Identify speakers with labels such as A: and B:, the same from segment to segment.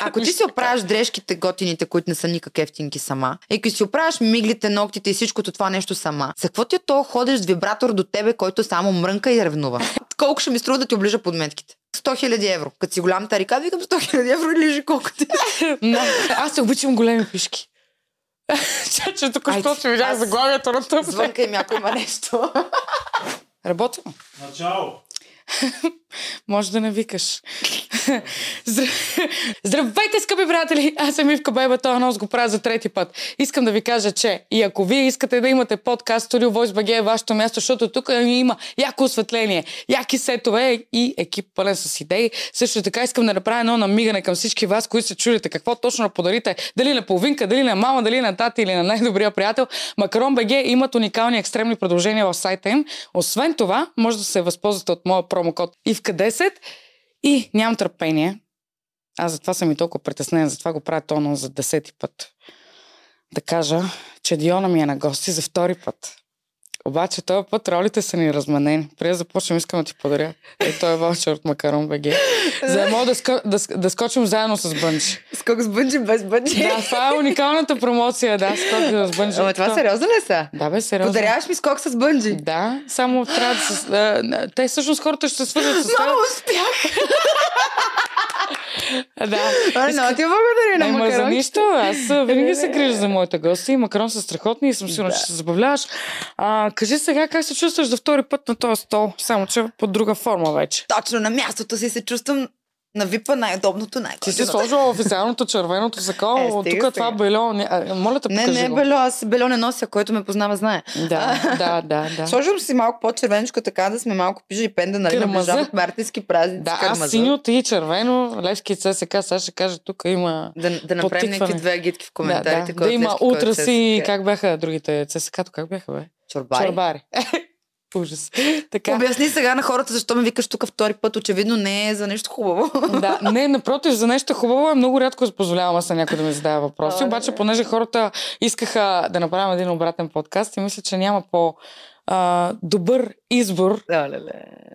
A: Ако ти си оправяш дрежките готините, които не са никак ефтинки сама, и ако си оправяш миглите, ногтите и всичкото това нещо сама, за какво ти е то ходиш с вибратор до тебе, който само мрънка и ревнува? Колко ще ми струва да ти оближа подметките? 100 000 евро. Като си голямата река, викам 100 000 евро и лежи колко ти.
B: No. Аз се обичам големи пишки. Че, че тук що си видях заглавието на тъп.
A: Звънка им ако има нещо.
B: Работя.
C: Начало.
B: Може да не викаш. Здра- Здравейте, скъпи приятели! Аз съм Ивка Беба, този нос го правя за трети път. Искам да ви кажа, че и ако вие искате да имате подкаст, Studio Voice BG е вашето място, защото тук има яко осветление, яки сетове и екип пълен с идеи. Също така искам да направя едно намигане към всички вас, които се чудите какво точно да подарите. Дали на половинка, дали на мама, дали на тати или на най-добрия приятел. Макарон БГ имат уникални екстремни предложения в сайта им. Освен това, може да се възползвате от моя промокод IVKA10 и нямам търпение. Аз затова съм и толкова притеснен, затова го правя тоно за десети път. Да кажа, че Диона ми е на гости за втори път. Обаче този път ролите са ни разменени. Преди да започнем, искам да ти подаря. Е, той е ваучер от Макарон БГ. За да мога да, ска, да, с- да скочим заедно с Бънчи.
A: Скок с бънджи, без бънджи.
B: Да, това е уникалната промоция, да, скок с Бънчи.
A: Ама това сериозно ли са?
B: Да, бе, сериозно.
A: Подаряваш ми скок с бънджи.
B: Да, само трябва да а, Те всъщност хората ще се свържат с теб.
A: Много успях.
B: Да.
A: Ай, много ти благодаря на
B: Ема за нищо. Аз винаги се грижа за моите гости. Макарон са страхотни и съм сигурна,
A: Да.
B: че се забавляваш. А, кажи сега как се чувстваш за втори път на този стол, само че под друга форма вече.
A: Точно на мястото си се чувствам навипа най-удобното, най
B: Ти си сложила официалното червеното сакало,
A: Е,
B: тук това
A: сега.
B: бельо. Не, а, моля те,
A: Не,
B: покажи
A: не е
B: го.
A: бело, аз бело не нося, който ме познава знае.
B: Да, да, да, да.
A: Сложим си малко по-червеничко, така да сме малко пижа и пенда, нали, наближават мартински празници.
B: Да,
A: кърмаза.
B: аз синьо, ти червено, Левски ЦСК, сега ще кажа, тук има...
A: Да, да направим някакви две агитки в
B: Да,
A: коментарите.
B: да, да
A: е
B: има
A: Левски, кой е
B: утра си,
A: ЦСКА.
B: как бяха другите ЦСК-то, как бяха, бе?
A: Чорбари.
B: Чорбари. Ужас. Така.
A: Обясни сега на хората, защо ме викаш тук втори път. Очевидно не е за нещо хубаво.
B: Да, не, напротив, за нещо хубаво е много рядко се позволявам на някой да ми задава въпроси.
A: О,
B: Обаче,
A: не.
B: понеже хората искаха да направим един обратен подкаст и мисля, че няма по добър избор
A: Леле,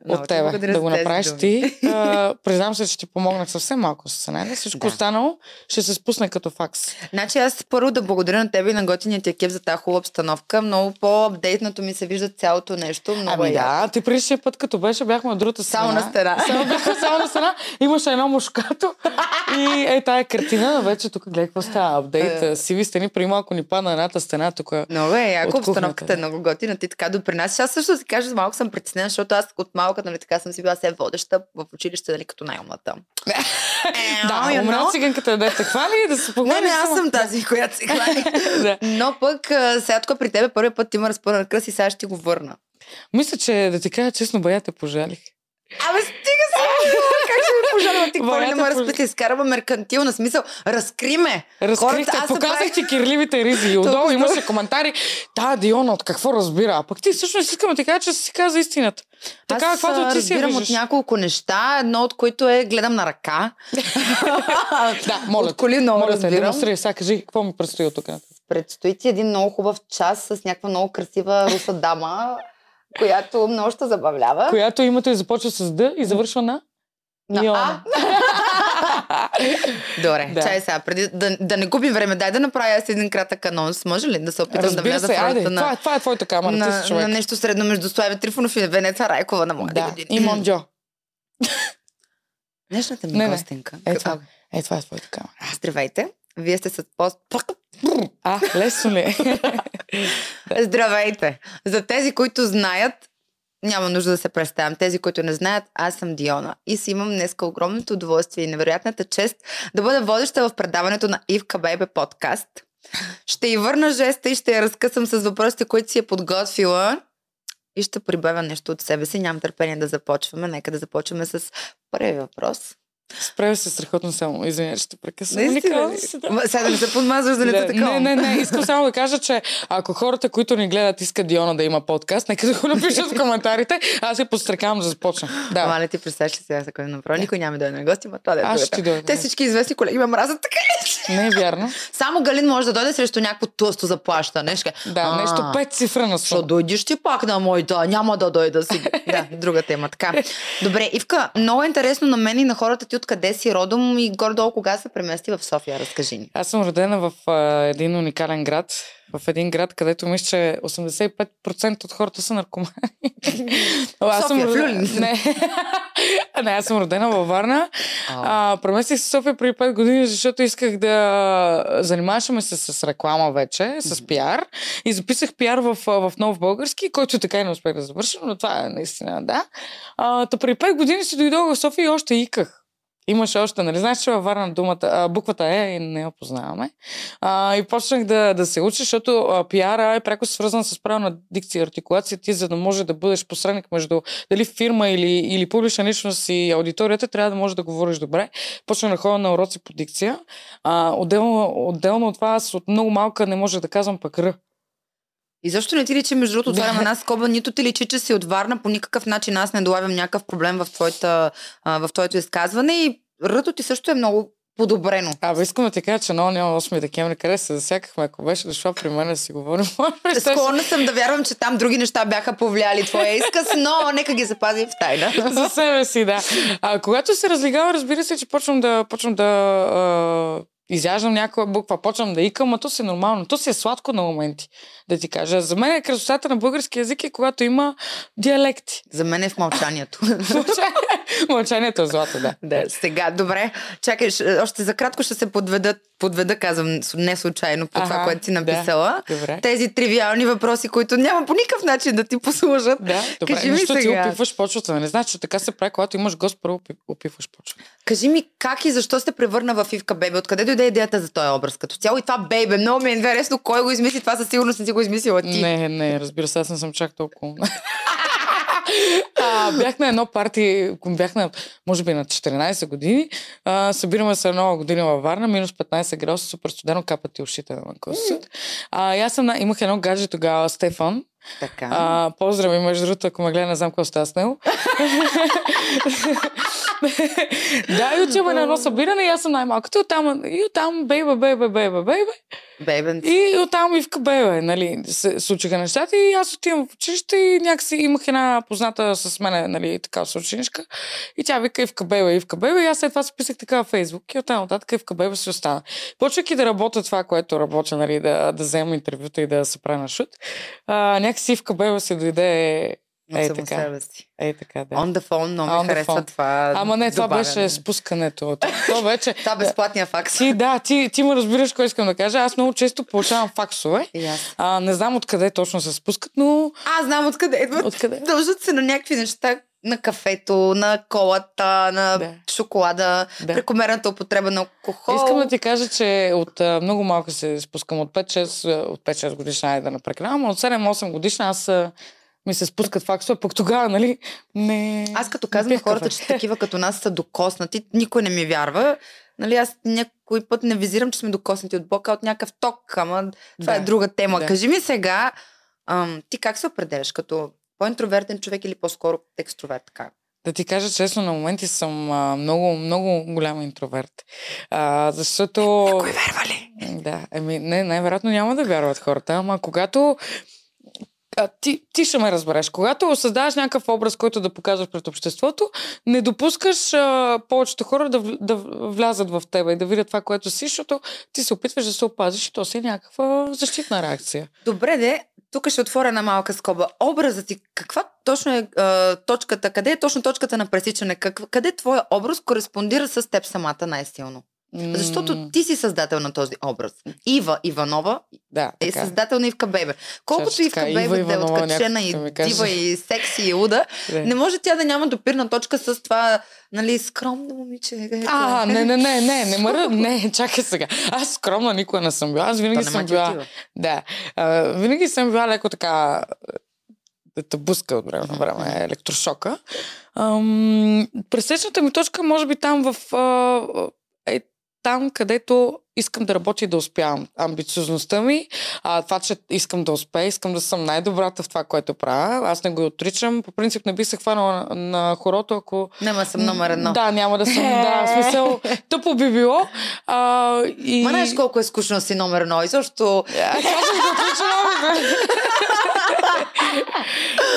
A: много
B: от тебе да го направиш ти. А, признавам се, че ти помогнах съвсем малко с Анеля. Всичко
A: Да.
B: останало ще се спусне като факс.
A: Значи аз първо да благодаря на тебе и на готиния ти екип за тази хубава обстановка. Много по-апдейтнато ми се вижда цялото нещо. Много
B: Ами
A: е яко.
B: да, ти предишния път, като беше, бяхме от другата страна.
A: Само на стена.
B: Само бяхме само на стена. Имаше едно мушкато. И е тая картина. Вече тук гледай какво става. Апдейт.
A: Е.
B: Сиви стени, при малко ни падна едната стена. Тук
A: Много е яко,
B: кухнята,
A: обстановката е много готина. Ти така допринасяш. Аз също ти кажа, малко съм притеснена, защото аз от малка, нали, така съм си била се водеща в училище, нали, като най-умната.
B: Да,
A: know?
B: циганката да те хвали и да се
A: Не,
B: похвали.
A: не, аз
B: само.
A: съм тази, която се хвали. Но пък сега тук при тебе първият път има разпърнат кръст и сега ще ти го върна.
B: Мисля, че да ти кажа честно, бая те пожалих.
A: Абе, стига се! как ще ми пожалвам? Ти какво не ме разпити? Изкарва меркантилна смисъл. Разкри ме!
B: Разкрихте,
A: Хората,
B: показах ти кирливите ризи и отдолу имаше коментари. Та, Диона, от какво разбира? А пък ти всъщност искам да ти кажа, че си каза истината. Така,
A: Аз
B: каквато ти си
A: разбирам от
B: виждаш.
A: няколко неща, едно от които е гледам на ръка.
B: Да, моля
A: От коли много
B: Моля те,
A: разбирам.
B: демонстрирай. Сега кажи, какво ми предстои от тук?
A: Предстои ти един много хубав час с някаква много красива руса дама, която много ще забавлява.
B: Която името и започва с Д и завършва на...
A: На
B: Йона.
A: А. Добре,
B: Да.
A: чай сега, преди да, да не губим време, дай да направя аз един кратък анонс. Може ли да се опитам да
B: Разбира
A: вляза
B: се,
A: в ролята
B: това, е,
A: на,
B: това е твоята камера, ти
A: на,
B: си човек.
A: на нещо средно между Слави Трифонов и Венеца Райкова на моите
B: да,
A: години.
B: и Монджо.
A: Днешната ми
B: Не, не.
A: гостинка.
B: Е, това, е, това е твоята камера.
A: Здравейте, вие сте с пост...
B: А, лесно ли е?
A: Здравейте! За тези, които знаят, няма нужда да се представям. Тези, които не знаят, аз съм Диона и си имам днеска огромното удоволствие и невероятната чест да бъда водеща в предаването на Ивка Бейбе подкаст. Ще й върна жеста и ще я разкъсам с въпросите, които си е подготвила и ще прибавя нещо от себе си. Нямам търпение да започваме. Нека да започваме с първи въпрос.
B: Справя се страхотно само. Извиня, ще.
A: Наистина
B: Уникално
A: ли?
B: си, да.
A: Сега да не се подмазваш да не те такова.
B: не, не, не, искам само да кажа, че ако хората, които ни гледат, искат Диона да има подкаст, нека да го напишат в коментарите. Аз се подстрекавам да започна. Да.
A: Ама не ти представяш ли сега, ако направо? Никой няма да дойде на гости, ма това да е
B: Аз ще дойда.
A: Те всички известни колеги ме мразят така?
B: Не е вярно.
A: Само Галин може да дойде срещу някакво тъсто заплащане.
B: Да,
A: «А,
B: нещо пет цифра на
A: Ще дойдеш ти пак на моята, няма да дойда си. да, друга тема. Така. Добре, Ивка, много е интересно на мен и на хората ти ти откъде си родом и горе-долу кога се премести в София? Разкажи ни.
B: Аз съм родена в а, един уникален град, в един град, където мисля, че 85% от хората са наркомани.
A: аз съм родена...
B: Не. не, аз съм родена във Варна. А, преместих се в София преди 5 години, защото исках да занимаваме се с реклама вече, с пиар. И записах пиар в, в нов български, който така и не успех да завърша, но това е наистина, да. А, та преди 5 години си дойдох в София и още ikах. Имаше още, нали? Знаеш, че във Варна думата, а, буквата Е и не я познаваме. А, и почнах да, да се уча, защото пиара е пряко свързан с правилна дикция и артикулация. Ти, за да може да бъдеш посредник между дали фирма или, или публична личност и аудиторията, трябва да можеш да говориш добре. Почнах да ходя на уроци по дикция. А, отделно, отделно от това, аз от много малка не може да казвам пък Р.
A: И защо не ти личи, между другото, отварям една скоба, нито ти личи, че си от Варна, по никакъв начин аз не долавям някакъв проблем в, твоята, в твоето изказване и ръто ти също е много подобрено.
B: Абе, искам да ти кажа, че много няма 8 декември, къде се засякахме, ако беше дошла при мен да си говорим.
A: Склонна съм да вярвам, че там други неща бяха повлияли твоя изказ, но нека ги запазим в тайна.
B: За себе си, да. А, когато се разлигава, разбира се, че почвам да, почвам да изяждам някаква буква, почвам да икам, а то си е нормално. То си е сладко на моменти, да ти кажа. За мен е красотата на български язик е когато има диалекти.
A: За мен е в мълчанието.
B: мълчанието е злато, да.
A: да. Сега, добре. Чакай, още за кратко ще се подведа, подведа казвам не случайно по ага, това, което си написала.
B: Да, добре.
A: Тези тривиални въпроси, които няма по никакъв начин да ти послужат.
B: Да, добре. Кажи ми сега. ти опиваш почвата. Не знаеш, че така се прави, когато имаш гост, първо опиваш почвата.
A: Кажи ми как и защо сте превърна в Ивка Бебе? Откъде дойде идеята за този образ като цяло? И това бейбе, много ми е интересно кой го измисли. Това със сигурност не си го измислила ти.
B: Не, не, разбира се, аз не съм чак толкова. а, бях на едно парти, бях на, може би на 14 години. А, събираме се нова година във Варна, минус 15 градуса, супер студено, капат ти ушите на косът. А, аз съм, имах едно гадже тогава, Стефан,
A: така.
B: А, поздрави, между другото, ако ме гледа, не знам какво става с него. да, и отиваме на едно събиране и аз съм най-малката. И оттам, и оттам бейба, бейба, бейба, бейба.
A: Бейбен.
B: И оттам Ивка Бебе, нали, се случиха нещата и аз отивам в училище и някакси имах една позната с мене, нали, така с ученичка. И тя вика Ивка Бебе, Ивка Бебе. И аз след това се писах така във Фейсбук и оттам нататък Ивка Бебе си остана. Почвайки да работя това, което работя, нали, да, да взема интервюта и да се правя на шут, а, някакси Ивка Бебе се дойде
A: Ей, така. Себе си.
B: Ей, така, да.
A: On the phone, много ми харесва phone. това.
B: Ама не, това добавяне. беше спускането. Това вече...
A: това безплатния факс.
B: Ти, да, ти, ти ме разбираш какво искам да кажа. Аз много често получавам факсове. А, не знам откъде точно се спускат, но...
A: Аз знам откъде идват.
B: Откъде?
A: Дължат се на някакви неща, на кафето, на колата, на да. шоколада, да. прекомерната употреба на алкохол.
B: Искам да ти кажа, че от а, много малко се спускам от 5-6, от 5-6 годишна, айде да напрекнавам, от 7-8 годишна аз ми се спускат факсове, пък тогава, нали, не...
A: Аз като казвам на хората, че такива като нас са докоснати, никой не ми вярва. Нали, аз някой път не визирам, че сме докоснати от Бока, от някакъв ток, ама това е да. е друга тема. Да. Кажи ми сега, ам, ти как се определяш? Като по-интровертен човек или по-скоро екстроверт? Как?
B: Да ти кажа честно, на моменти съм а, много, много голям интроверт. А, защото...
A: Някой вярва ли?
B: Да, еми, не, най-вероятно няма да вярват хората, ама когато а, ти, ти ще ме разбереш. Когато създаваш някакъв образ, който да показваш пред обществото, не допускаш а, повечето хора да, да влязат в теб и да видят това, което си, защото ти се опитваш да се опазиш и то си е някаква защитна реакция.
A: Добре, де, тук ще отворя една малка скоба. Образът ти, каква точно е а, точката, къде е точно точката на пресичане? Как, къде твоя образ кореспондира с теб самата най-силно? Защото ти си създател на този образ. Ива Иванова
B: да,
A: е създател на Ивка Бебе. Колкото Ивка Бебе да е откачена и дива и секси и уда, не може тя да няма допирна точка с това, нали, скромно момиче.
B: А, не, не, не, не, не, мъра, не, чакай сега. Аз скромна никога не съм била. Аз винаги съм била. Да. А, винаги съм била леко така да те буска от време на време електрошока. Ам, пресечната ми точка може би там в а, е там, където искам да работя и да успявам. Амбициозността ми, а, това, че искам да успея, искам да съм най-добрата в това, което правя. Аз не го отричам. По принцип не би се хванала на, на хорото, ако...
A: Няма съм номер едно.
B: Да, няма да съм. да, в смисъл, тъпо би било. А, и...
A: Ма знаеш колко е скучно си номер едно и също...
B: Аз съм го отричам.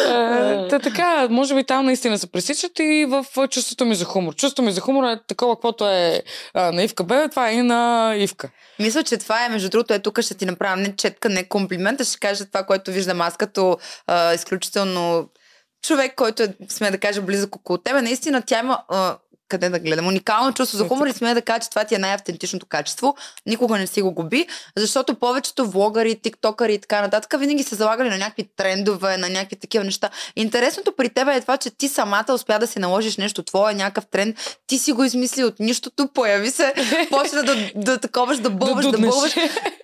B: А, Та така, може би там наистина се пресичат и в чувството ми за хумор. Чувството ми за хумор е такова, каквото е на Ивка Бебе, това е и на Ивка.
A: Мисля, че това е, между другото, е тук ще ти направя не четка, не комплимента, ще кажа това, което виждам аз като а, изключително човек, който е, сме да кажа, близък около тебе. Наистина тя има а, къде да гледам. Уникално чувство за хумор и сме да кажа, че това ти е най-автентичното качество. Никога не си го губи, защото повечето влогари, тиктокъри и така нататък винаги са залагали на някакви трендове, на някакви такива неща. Интересното при теб е това, че ти самата успя да си наложиш нещо твое, някакъв тренд, ти си го измисли от нищото, появи се, почна да, да таковаш, да бълваш, да, да бълваш.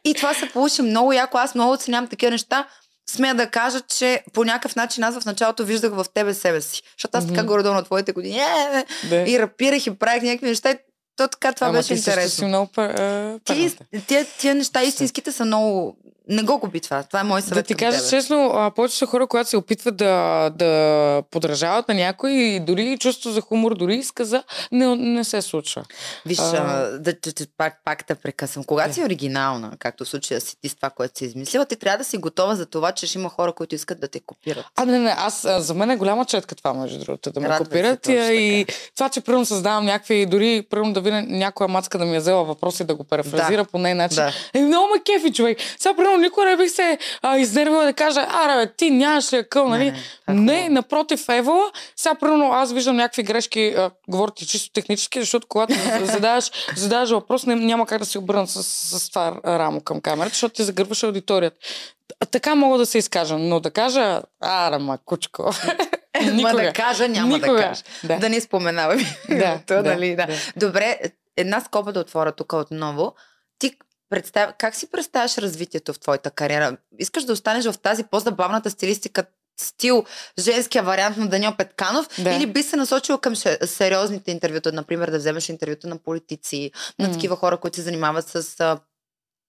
A: И това се получи много яко. Аз много оценявам такива неща. Смея да кажа, че по някакъв начин аз в началото виждах в тебе себе си. Защото аз така
B: Мгм.
A: горе-долу на твоите години. Е, е,
B: Да.
A: и рапирах и правих някакви неща. И то така това
B: Ама
A: беше
B: ти също си
A: интересно.
B: много е,
A: Ти, тия, тия неща истинските са много... Не го губи това. Това е мой съвет
B: Да ти кажа
A: тебе.
B: честно, повечето хора, когато се опитват да, да подражават на някой, и дори чувство за хумор, дори изказа, не, не се случва.
A: Виж,
B: А.
A: да, да, да, пак, пак те прекъсвам. Когато
B: Да.
A: си оригинална, както в случая си ти с това, което си измислила, ти трябва да си готова за това, че ще има хора, които искат да те копират.
B: А, не, не, аз, за мен е голяма четка това, между другото, да ме
A: Радвай се
B: копират.
A: точно
B: и това, че примерно създавам някакви, дори примерно да видя някоя мацка да ми е взела въпрос и да го парафразира по ней начин.
A: Да.
B: Е, много ме кефи, човек. Сега, примерно, никога не бих се а, изнервила да кажа, аре, бе, ти нямаш ли къл, нали?
A: Не,
B: Не,
A: е
B: напротив, Евала, сега, примерно, аз виждам някакви грешки, а, говорите чисто технически, защото когато задаваш, задаваш въпрос, не, няма как да се обърна с, с това рамо към камерата, защото ти загърбваш аудиторията. А, Така мога да се изкажа, но да кажа, аре, ма, кучко.
A: Ма да кажа, няма
B: Никога.
A: да кажа.
B: Да.
A: Да не споменаваме.
B: Да, да,
A: нали, да.
B: да.
A: Добре, една скоба да отворя тук отново. Представ... как си представяш развитието в твоята кариера? Искаш да останеш в тази по-забавната стилистика, стил, женския вариант на Даниел Петканов,
B: Да.
A: или би се насочила към сериозните интервюта, например да вземеш интервюта на политици, на такива хора, които се занимават с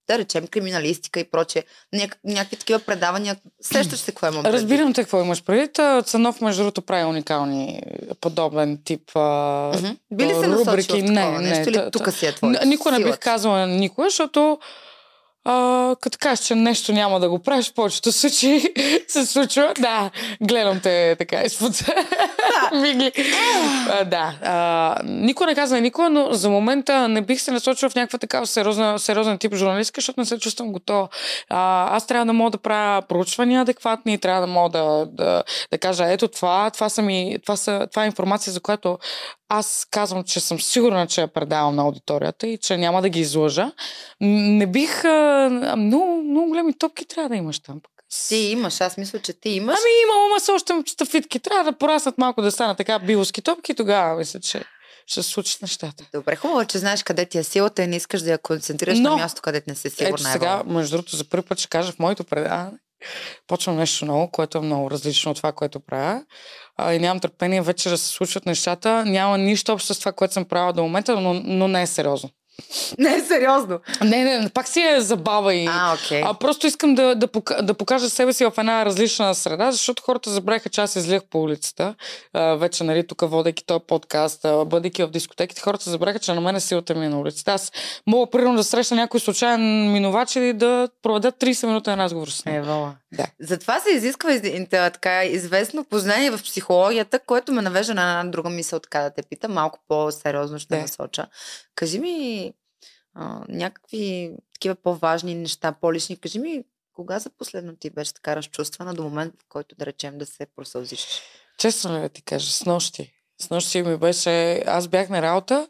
A: да речем криминалистика и прочее. Няк- някакви такива предавания. Сещаш се какво имам предвид?
B: Разбирам те какво имаш предвид. Цанов, между другото, прави уникални подобен тип а,
A: Мгм. Би ли се
B: рубрики?
A: в такова нещо? Или
B: та-
A: тук си е твоя
B: Н- Никога не бих казала никога, защото а, като кажеш, че нещо няма да го правиш, в повечето случаи се случва. Да, гледам те така изпод мигли. А, да. А, никой не казва никога, но за момента не бих се насочила в някаква такава сериозна, сериозен тип журналистика, защото не се чувствам готова. А, аз трябва да мога да правя проучвания адекватни, трябва да мога да, да, да кажа, ето това, това, са ми, това, са, това е информация, за която аз казвам, че съм сигурна, че я предавам на аудиторията и че няма да ги излъжа. Не бих... А, много, много големи топки трябва да имаш там.
A: Ти имаш, аз мисля, че ти имаш.
B: Ами има, ама са още стафитки. Трябва да пораснат малко да станат така билски топки тогава мисля, че ще се случат нещата.
A: Добре, хубаво, че знаеш къде ти е силата и не искаш да я концентрираш
B: Но-
A: на място, където не си сигурна.
B: Ето сега, между другото, за първи път ще кажа в моето предаване, почвам нещо ново, което е много различно от това, което правя. А, и нямам търпение вече да се случват нещата. Няма нищо общо с това, което съм правила до момента, но, но не е сериозно.
A: Не, сериозно.
B: Не, не, пак си е забава и...
A: А, окей.
B: А просто искам да, да, пока, да покажа себе си в една различна среда, защото хората забравиха, че аз излях по улицата. А, вече, нали, тук водейки този подкаст, а, бъдейки в дискотеките, хората забравиха, че на мен силата ми е на улицата. Аз мога, примерно, да срещна някой случайен минувач и да проведа 30 минутен разговор с него.
A: Евала.
B: Да.
A: Затова се изисква из, из, така известно познание в психологията, което ме навежда на една друга мисъл, така да те питам, малко по-сериозно ще
B: Да.
A: насоча. Кажи ми а, някакви такива по-важни неща, по-лични. Кажи ми, кога за последно ти беше така разчувствана до момент, в който да речем да се просълзиш?
B: Честно ли да ти кажа, с нощи. С нощи ми беше... Аз бях на работа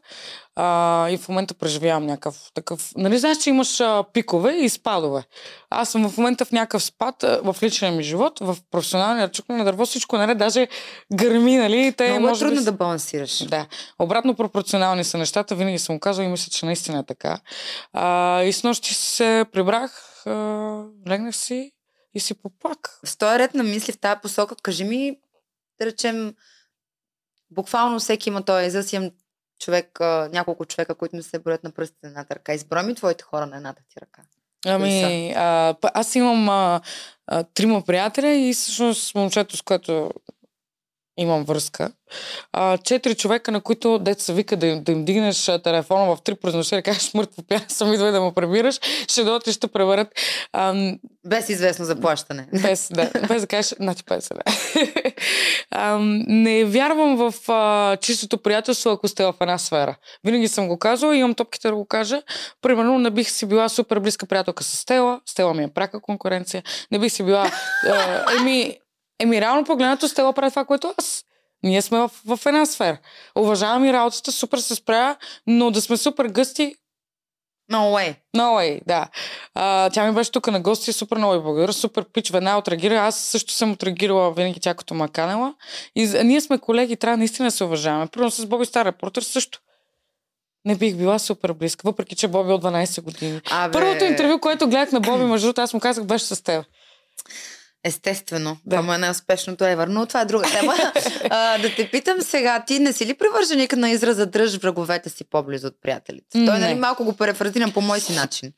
B: а, и в момента преживявам някакъв такъв... Нали знаеш, че имаш а, пикове и спадове. Аз съм в момента в някакъв спад а, в личния ми живот, в професионалния чукане на дърво, всичко наред, даже гърми, нали? Те,
A: Много е
B: може
A: трудно
B: би,
A: да балансираш.
B: Да. Обратно пропорционални са нещата, винаги съм го казвал и мисля, че наистина е така. А, и с нощи се прибрах, а, легнах си и си поплак.
A: В този ред на мисли в тази посока, кажи ми, да речем, буквално всеки има този израз, имам човек, а, няколко човека, които ми се броят на пръстите на едната ръка. Изброй ми твоите хора на едната ти ръка.
B: Ами, а, аз имам а, а, трима приятеля и всъщност момчето, с което имам връзка. А, четири човека, на които деца вика да им, да им дигнеш телефона в три произношения, да кажеш мъртво пяна, съм идва да му прибираш, ще дойдат и ще преварят. Ам,
A: Без известно заплащане.
B: без, да, без да кажеш, значи 50, да. Ам, не вярвам в а, чистото приятелство, ако сте в една сфера. Винаги съм го казвала, имам топките да го кажа. Примерно, не бих си била супер близка приятелка с Стела. Стела ми е прака конкуренция. Не бих си била... Еми, еми, реално погледнато Стела прави това, което аз. Ние сме в, в една сфера. Уважавам и работата, супер се справя, но да сме супер гъсти,
A: No way.
B: No way, да. А, тя ми беше тук на гости, супер много и благодаря, супер пич, веднага отреагира. Аз също съм отреагирала винаги тя като ма канала. И за- ние сме колеги, трябва наистина да се уважаваме. Примерно с Боби Стар репортер също. Не бих била супер близка, въпреки че Боби е от 12 години.
A: Абе,
B: Първото интервю, което гледах на Боби, между другото, аз му казах, беше с теб.
A: Естествено.
B: Да.
A: Да. Това е най-успешното евър, но това е друга тема. а, да те питам сега, ти не си ли привърженик на израза дръж враговете си по-близо от приятелите? Той, нали, малко го префразирам по мой си начин.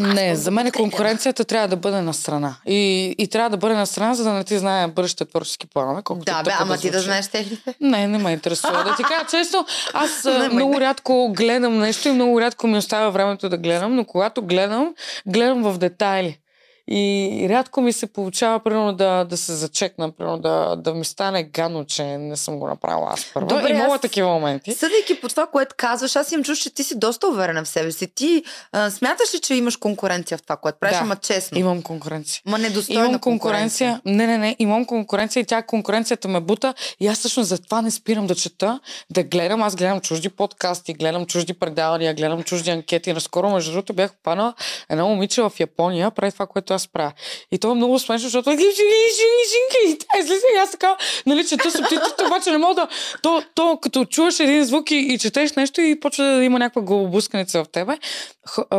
B: Не,
A: го
B: за мен конкуренцията трябва да бъде на страна. И, и трябва да бъде на страна, за да не ти знае бъдещите творчески планове.
A: Да, бе, ама ти да знаеш техните.
B: Не, не ме интересува. Да ти кажа честно, аз
A: Не,
B: много
A: не.
B: рядко гледам нещо и много рядко ми остава времето да гледам, но когато гледам, гледам в детайли. И рядко ми се получава, примерно, да, да се зачекна, примерно, да, да ми стане гадно, че не съм го направила аз първа.
A: Добре,
B: Имала
A: аз-
B: такива моменти.
A: Съдейки по това, което казваш, аз имам чувство, че ти си доста уверена в себе си. Ти а, смяташ ли, че имаш конкуренция в това, което правиш,
B: Да.
A: ама честно?
B: Имам конкуренция.
A: Ма недостойна
B: Имам конкуренция. Не, не, не. Имам конкуренция и тя конкуренцията ме бута. И аз всъщност затова не спирам да чета, да гледам. Аз гледам чужди подкасти, гледам чужди предавания, гледам чужди анкети. Наскоро, между другото, бях попанала едно момиче в Япония, прави това, което аз правя. И то е много смешно, защото и тя излиза и аз така, нали, чета субтитрите, обаче не мога да... То, то като чуваш един звук и, и четеш нещо и почва да има някаква главобусканица в тебе.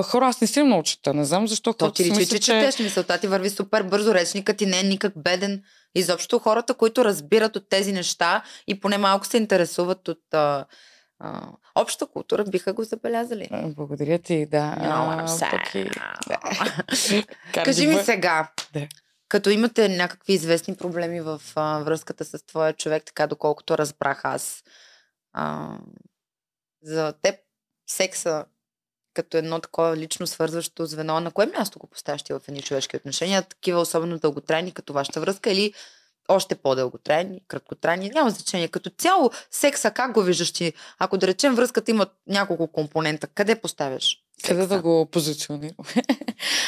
B: Хора, аз не си много чета. Не знам защо.
A: То ти
B: мислят,
A: че четеш мисълта ти върви супер бързо, речникът ти не е никак беден. Изобщо хората, които разбират от тези неща и поне малко се интересуват от а, обща култура, биха го забелязали.
B: Благодаря ти, да.
A: I'm
B: А, да.
A: Кажи ми сега,
B: Да.
A: като имате някакви известни проблеми в а, връзката с твоя човек, така доколкото разбрах аз, а, за теб секса като едно такова лично свързващо звено, на кое място го поставяш ти в едни човешки отношения, такива особено дълготрайни като вашата връзка или още по-дълготрайни, краткотрайни, няма значение. Като цяло секса, как го виждаш ти? Ако да речем връзката има няколко компонента, къде поставяш?
B: Къде
A: секса?
B: да го позиционирам?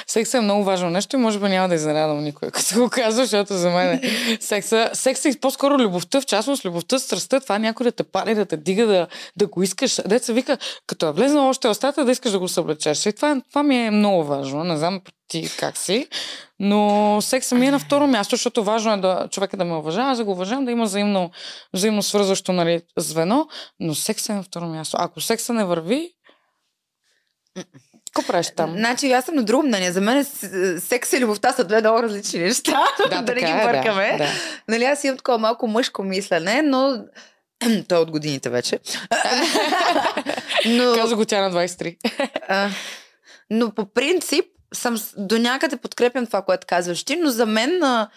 B: Секса е много важно нещо и може би няма да изненадам никой, като го казва, защото за мен е секса, секса и по-скоро любовта, в частност любовта, страстта, това някой да те пали, да те дига, да, да го искаш. Деца вика, като е влезнал още в устата, да искаш да го съблечеш. И това, това ми е много важно. Не знам ти как си, но секса ми е на второ място, защото важно е да човека да ме уважава, аз да го уважавам, да има взаимно, взаимно свързващо нали, звено, но секса е на второ място. Ако секса не върви, какво правиш там?
A: Значи аз съм на друго мнение. За мен с- секс и любовта са две много различни неща. Да, да не ги
B: е,
A: бъркаме.
B: Да, да.
A: Нали, аз имам такова малко мъжко мислене, но той е от годините вече. но,
B: Каза го тя на 23.
A: а, но по принцип съм до някъде подкрепям това, което казваш ти, но за мен а,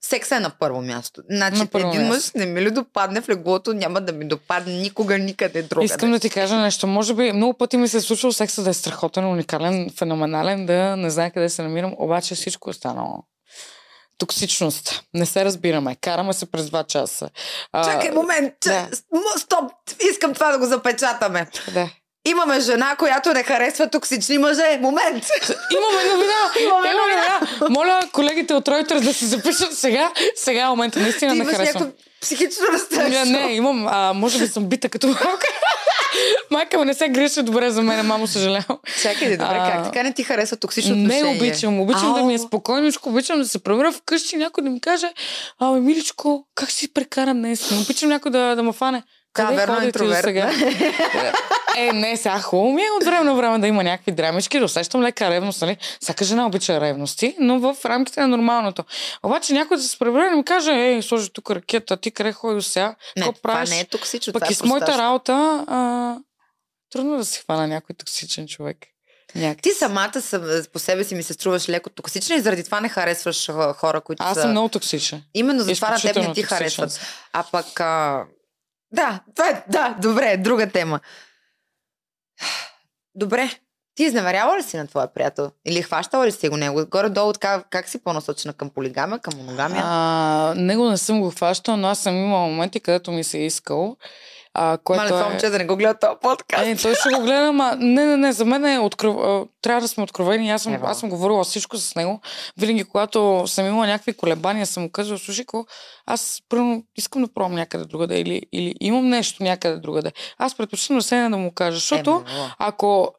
A: секса е на първо място. Значи
B: На първо
A: един мъж не ми ли допадне в леглото, няма да ми допадне никога, никъде друга.
B: Искам да ти кажа нещо. Може би много пъти ми се е случвало секса да е страхотен, уникален, феноменален, да не знае къде се намирам, обаче всичко е останало. Токсичност. Не се разбираме. Караме се през два часа. А,
A: Чакай момент,
B: да.
A: стоп, искам това да го запечатаме.
B: Да.
A: Имаме жена, която не харесва токсични мъже. Момент!
B: Имаме новина!
A: Имаме
B: новина! Моля колегите от Reuters да се запишат сега. Сега е момента. Наистина
A: Ти
B: не харесвам.
A: някакво психично
B: Не,
A: разстройство.
B: не, имам, а, може би съм бита като малка. Майка ми не се греше добре за мен, мамо, съжалявам.
A: Чакай, добре,
B: А,
A: как така не ти харесва токсично
B: Не
A: отношение?
B: обичам, обичам да ми е
A: Ау.
B: спокойничко, обичам да се превърна вкъщи, някой да ми каже, абе, миличко, как си прекара днес? Не обичам някой да, да ме фане.
A: Да,
B: Къде
A: верно,
B: ходите до
A: интроверт,
B: сега? е, не, сега хубаво ми е от време на време да има някакви драмички, да усещам лека ревност, нали? Всяка жена обича ревности, но в рамките на нормалното. Обаче някой да се превърне и ми каже, ей, сложи тук ракета, ти къде ходи сега?
A: Не,
B: Какво
A: това
B: правиш?
A: не е токсично.
B: Пък
A: това
B: и
A: е
B: с моята работа, а, трудно да се хвана някой токсичен човек. Някак.
A: Ти самата съм, по себе си ми се струваш леко токсична и заради това не харесваш хора, които
B: Аз
A: са...
B: съм много токсичен.
A: Именно за това на теб не ти харесват. А пък... А... Да, това е... Да, добре, друга тема. Добре. Ти изневеряла ли си на твоя приятел? Или хващала ли си го него? Горе-долу така, как си по-насочена към полигамия, към моногамия?
B: А, него не съм го хващал, но аз съм имала моменти, където ми се е искал. А, което
A: Мале, това
B: е...
A: момче да не го гледа този подкаст.
B: Е, той ще го гледа, ама не, не, не, за мен е открив... трябва да сме откровени. Аз съм,
A: Ева.
B: аз съм говорила всичко с него. Винаги, когато съм имала някакви колебания, съм му казвала, слушай, ко, аз първо искам да пробвам някъде другаде или, или имам нещо някъде другаде. Аз предпочитам да седна да му кажа, защото
A: Е,
B: ако,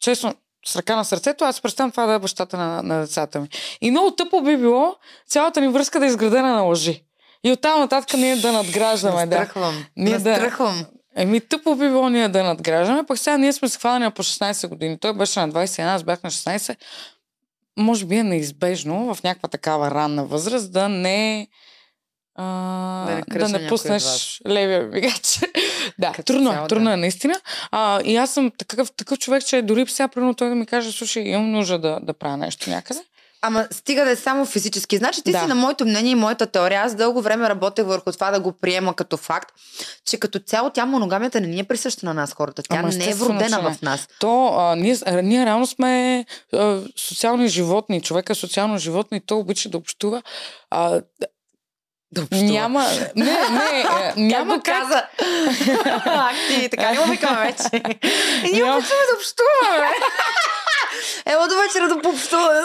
B: честно, с ръка на сърцето, аз представям това да е бащата на, на децата ми. И много тъпо би било цялата ни връзка да е изградена на лъжи. И оттам нататък ние да надграждаме. да.
A: Настръхвам.
B: Ние да-
A: Настръхвам.
B: Еми, тъпо би било ние да надграждаме, пък сега ние сме се хванали на по 16 години. Той беше на 21, аз бях на 16. Може би е неизбежно в някаква такава ранна възраст да не а,
A: Да не
B: да не пуснеш левия бигач. да,
A: Като
B: трудно,
A: цяло,
B: е, трудно
A: да.
B: е наистина. А, и аз съм такъв, такъв човек, че дори сега, примерно, той да ми каже, слушай, имам нужда да, да правя нещо някъде.
A: Ама стига да е само физически. Значи ти
B: Да.
A: си на моето мнение и моята теория. Аз дълго време работех върху това да го приема като факт, че като цяло тя моногамията не ни е присъща на нас хората. Тя
B: Ама
A: не е вродена
B: не.
A: в нас.
B: То, а, ние, ние реално сме а, социални животни. Човек е социално животно и той обича да общува. А,
A: Да общува.
B: няма, не, не, е, няма
A: как каза? ти така ли му викаме вече? И ние
B: Няма.
A: обичаме да общуваме. Ела до вечера да пообщуваме.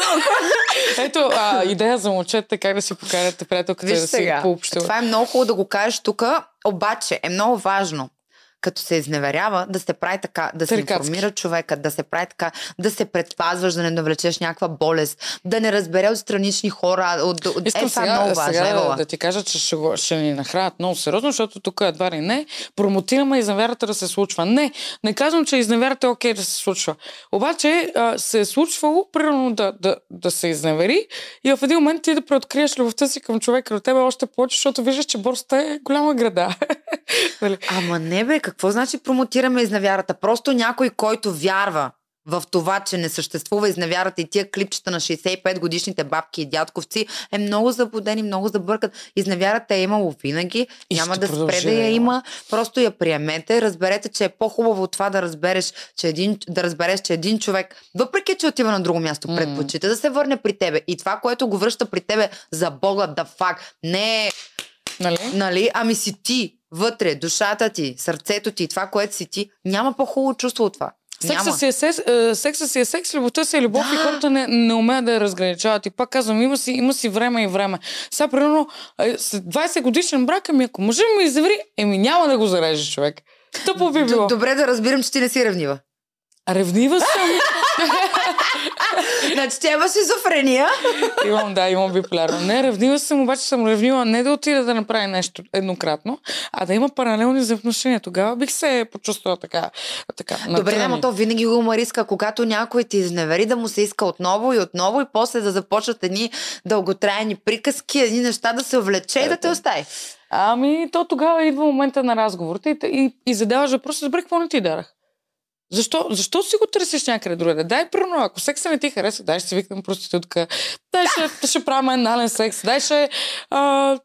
B: Ето, а, идея за момчета, как да си покарате приятелката
A: Виж
B: да си
A: сега,
B: пообщуват.
A: това е много хубаво да го кажеш тук, обаче е много важно като се изневерява, да се прави така, да се
B: Тарикатски.
A: информира човека, да се прави така, да се предпазваш, да не навлечеш някаква болест, да не разбере от странични хора. От, от,
B: Искам
A: е, това е
B: сега,
A: много важно.
B: сега да, да ти кажа, че ще, ще ни нахранят много сериозно, защото тук едва ли не промотираме изневярата да се случва. Не, не казвам, че изневярата е окей да се случва. Обаче а, се е случвало, примерно да, да, да се изневери и в един момент ти да преоткриеш любовта си към човека до тебе още повече, защото виждаш, че борста е голяма града. Нали?
A: Ама не бе, какво значи промотираме изневярата? Просто някой, който вярва в това, че не съществува изневярата и тия клипчета на 65 годишните бабки и дядковци е много заблуден и много забъркат. Изневярата е имало винаги,
B: И
A: няма да спре да я
B: има.
A: има, просто я приемете, разберете, че е по-хубаво от това да разбереш, че един, да разбереш, че един човек, въпреки че отива на друго място, предпочита да се върне при тебе и това, което го връща при тебе за Бога, да факт, не е
B: нали?
A: Нали? Ами си ти, вътре, душата ти, сърцето ти, това, което си ти, няма по-хубаво чувство от това.
B: Секса си, е секс, е, секса си е секс, любовта си е любов
A: Да.
B: и хората не, не умеят да я разграничават. И пак казвам, има си, има си време и време. Сега, примерно, е, след 20 годишен брак, ами ако мъжът ми извери, еми няма да го зарежеш човек. Тъпо би било.
A: Добре да разбирам, че ти не си ревнива.
B: Ревнива съм.
A: Значи тя има шизофрения.
B: имам, да, имам биполярно. Не, ревнива съм, обаче съм ревнива не да отида да направи нещо еднократно, а да има паралелни взаимоотношения. Тогава бих се почувствала така. така
A: Добре, ама то винаги го има риска, когато някой ти изневери да му се иска отново и отново и после да започнат едни дълготрайни приказки, едни неща да се увлече и да те остави.
B: Ами, то тогава идва момента на разговорите и, и, и задаваш въпроса, добре, какво не ти дарах? Защо, защо си го търсиш някъде другаде? Дай, примерно, ако секса не ти хареса, дай ще си викнем проститутка, дай ще, ще правим анален секс, дай ще а,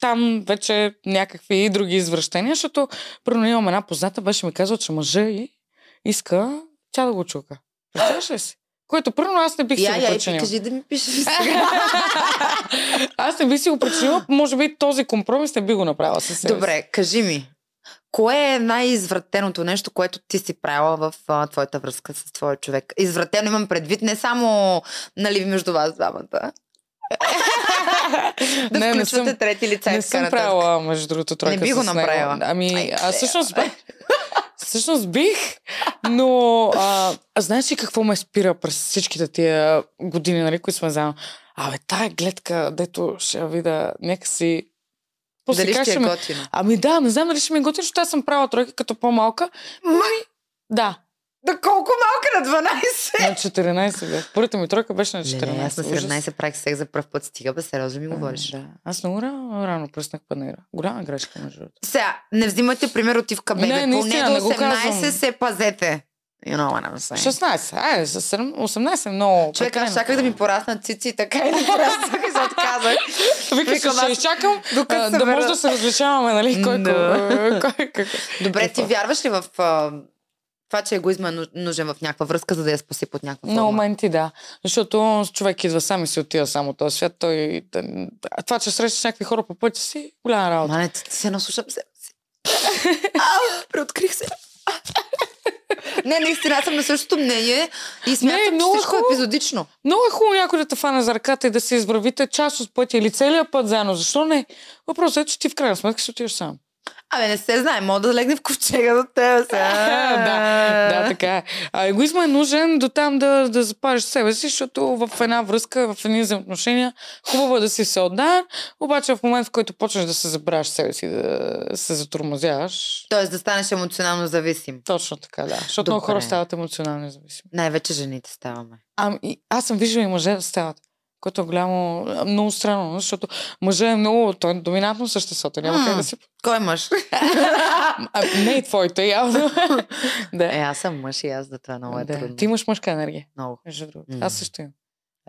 B: там вече някакви други извращения, защото, примерно, имам една позната, беше ми казала, че мъжа и иска тя да го чука. Представяш ли си? Което, примерно, аз не бих си
A: Я,
B: го
A: я, и
B: причинила.
A: кажи да ми пишеш.
B: Аз не би си го причинила, може би този компромис не би го направила със себе си.
A: Добре, кажи ми. Кое е най-извратеното нещо, което ти си правила в а, твоята връзка с твоя човек? Извратено имам предвид не само нали, между вас двамата. да
B: Не, не съм-
A: трети лица
B: Не съм правила, между другото, тройка
A: Не би го
B: него.
A: направила.
B: Ами,
A: Ай,
B: аз всъщност. Всъщност бих, но а, а знаеш ли какво ме спира през всичките тия години, нали, които сме заедно? Абе, тая гледка, дето ще я видя някакси... После
A: Дали ще е
B: ме-
A: готино?
B: Ами да, не знам дали ще ми е готино, защото аз съм правила тройка като по-малка.
A: Ма,
B: Да,
A: да колко малка на 12?
B: на 14 бях. Първата ми тройка беше на 14.
A: Не, не, аз на
B: Ужас.
A: 17 правих секс за пръв път. Стига, бе, сериозно ми говориш.
B: Да. Аз много рано, рано пръснах панера. Голяма грешка, между другото.
A: Сега, не взимайте пример от Ивка Бебе.
B: Не,
A: Поне
B: наистина,
A: до
B: не го
A: 18
B: казвам.
A: се пазете. You know what I'm saying.
B: 16. Айде, 7, 18 много.
A: Човек, аз чаках да ми пораснат цици така и не пораснах и се отказах. Викам,
B: ще
A: аз-
B: изчакам, а, да може да се различаваме, нали? Кой,
A: Да.
B: кой, кой, кой,
A: Добре, ти вярваш ли в а, това, че егоизма е нужен в някаква връзка, за да я спаси под някаква
B: На
A: форма?
B: моменти, да. Защото човек идва сам и си отива само от този свят. Той, това, че срещаш някакви хора по пътя си, голяма работа.
A: Мане, ти, се наслушам си. Преоткрих се. Не, наистина, аз съм на същото мнение и смятам, че
B: много е
A: всичко е
B: хубаво.
A: епизодично.
B: Много е хубаво някой да те фане за ръката и да се извървите част от пътя или целият път заедно. Защо не? Въпросът е, че ти в крайна сметка си отиваш сам.
A: Абе, не се знае, мога да легне в ковчега до теб сега.
B: да, да, така е. А егоизма е нужен до там да, да запазиш себе си, защото в една връзка, в едни взаимоотношения, хубаво е да си се отдан, обаче в момент, в който почнеш да се забравяш себе си, да се затормозяваш,
A: Тоест да станеш емоционално зависим.
B: точно така, да. Защото много хора стават емоционално зависими.
A: Най-вече жените ставаме.
B: И- аз съм виждала и мъже да стават. Което е голямо, много странно, защото мъжът е много, той е доминантно съществото, няма как
A: М.
B: да си...
A: Кой мъж?
B: А, не и твоите, явно. да.
A: е, аз съм мъж и аз да това много е
B: да.
A: трудно.
B: Ти имаш мъжка енергия,
A: Много.
B: между другото.
A: М.
B: Аз също имам.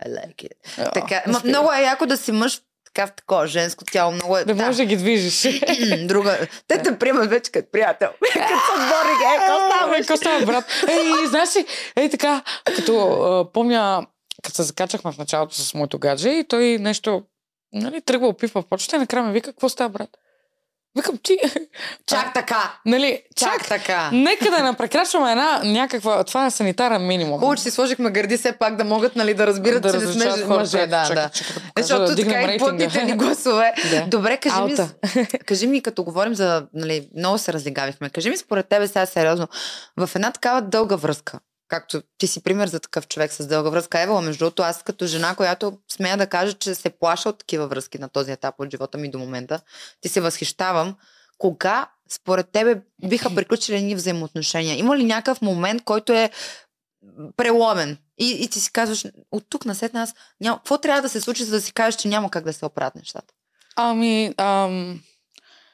A: I like it.
B: А,
A: Така,
B: пи-
A: много е яко да си мъж така в такова женско тяло. Много е.
B: Да можеш да ги движиш.
A: Друга. Те те приемат вече като приятел. като съборник. Е, какво става?
B: Какво става, брат? Ей, знаеш ли, ей така, като помня, като се закачахме в началото с моето гадже и той нещо, нали, тръгва опипва почта и накрая ме вика, какво става, брат? Викам ти,
A: Чак така.
B: нали,
A: Чак,
B: чак,
A: така.
B: нека да не прекрачваме една някаква, това е санитарен минимум.
A: Хубаво, че си сложихме гърди все пак да могат нали, да разбират,
B: да
A: че не сме мъже. Да,
B: Чакай,
A: да.
B: чакай да покажа,
A: Защото
B: да
A: така и плътните ни гласове.
B: Да.
A: Добре, кажи ми,
B: Аута.
A: кажи ми, като говорим за... Нали, много се разлигавихме. Кажи ми според тебе сега сериозно. В една такава дълга връзка, както ти си пример за такъв човек с дълга връзка, Ева, между другото, аз като жена, която смея да кажа, че се плаша от такива връзки на този етап от живота ми до момента, ти се възхищавам. Кога, според тебе, биха приключили ни взаимоотношения? Има ли някакъв момент, който е преломен? И, и ти си казваш, от тук на след нас, няма, какво трябва да се случи, за да си кажеш, че няма как да се оправят нещата?
B: Ами, ам,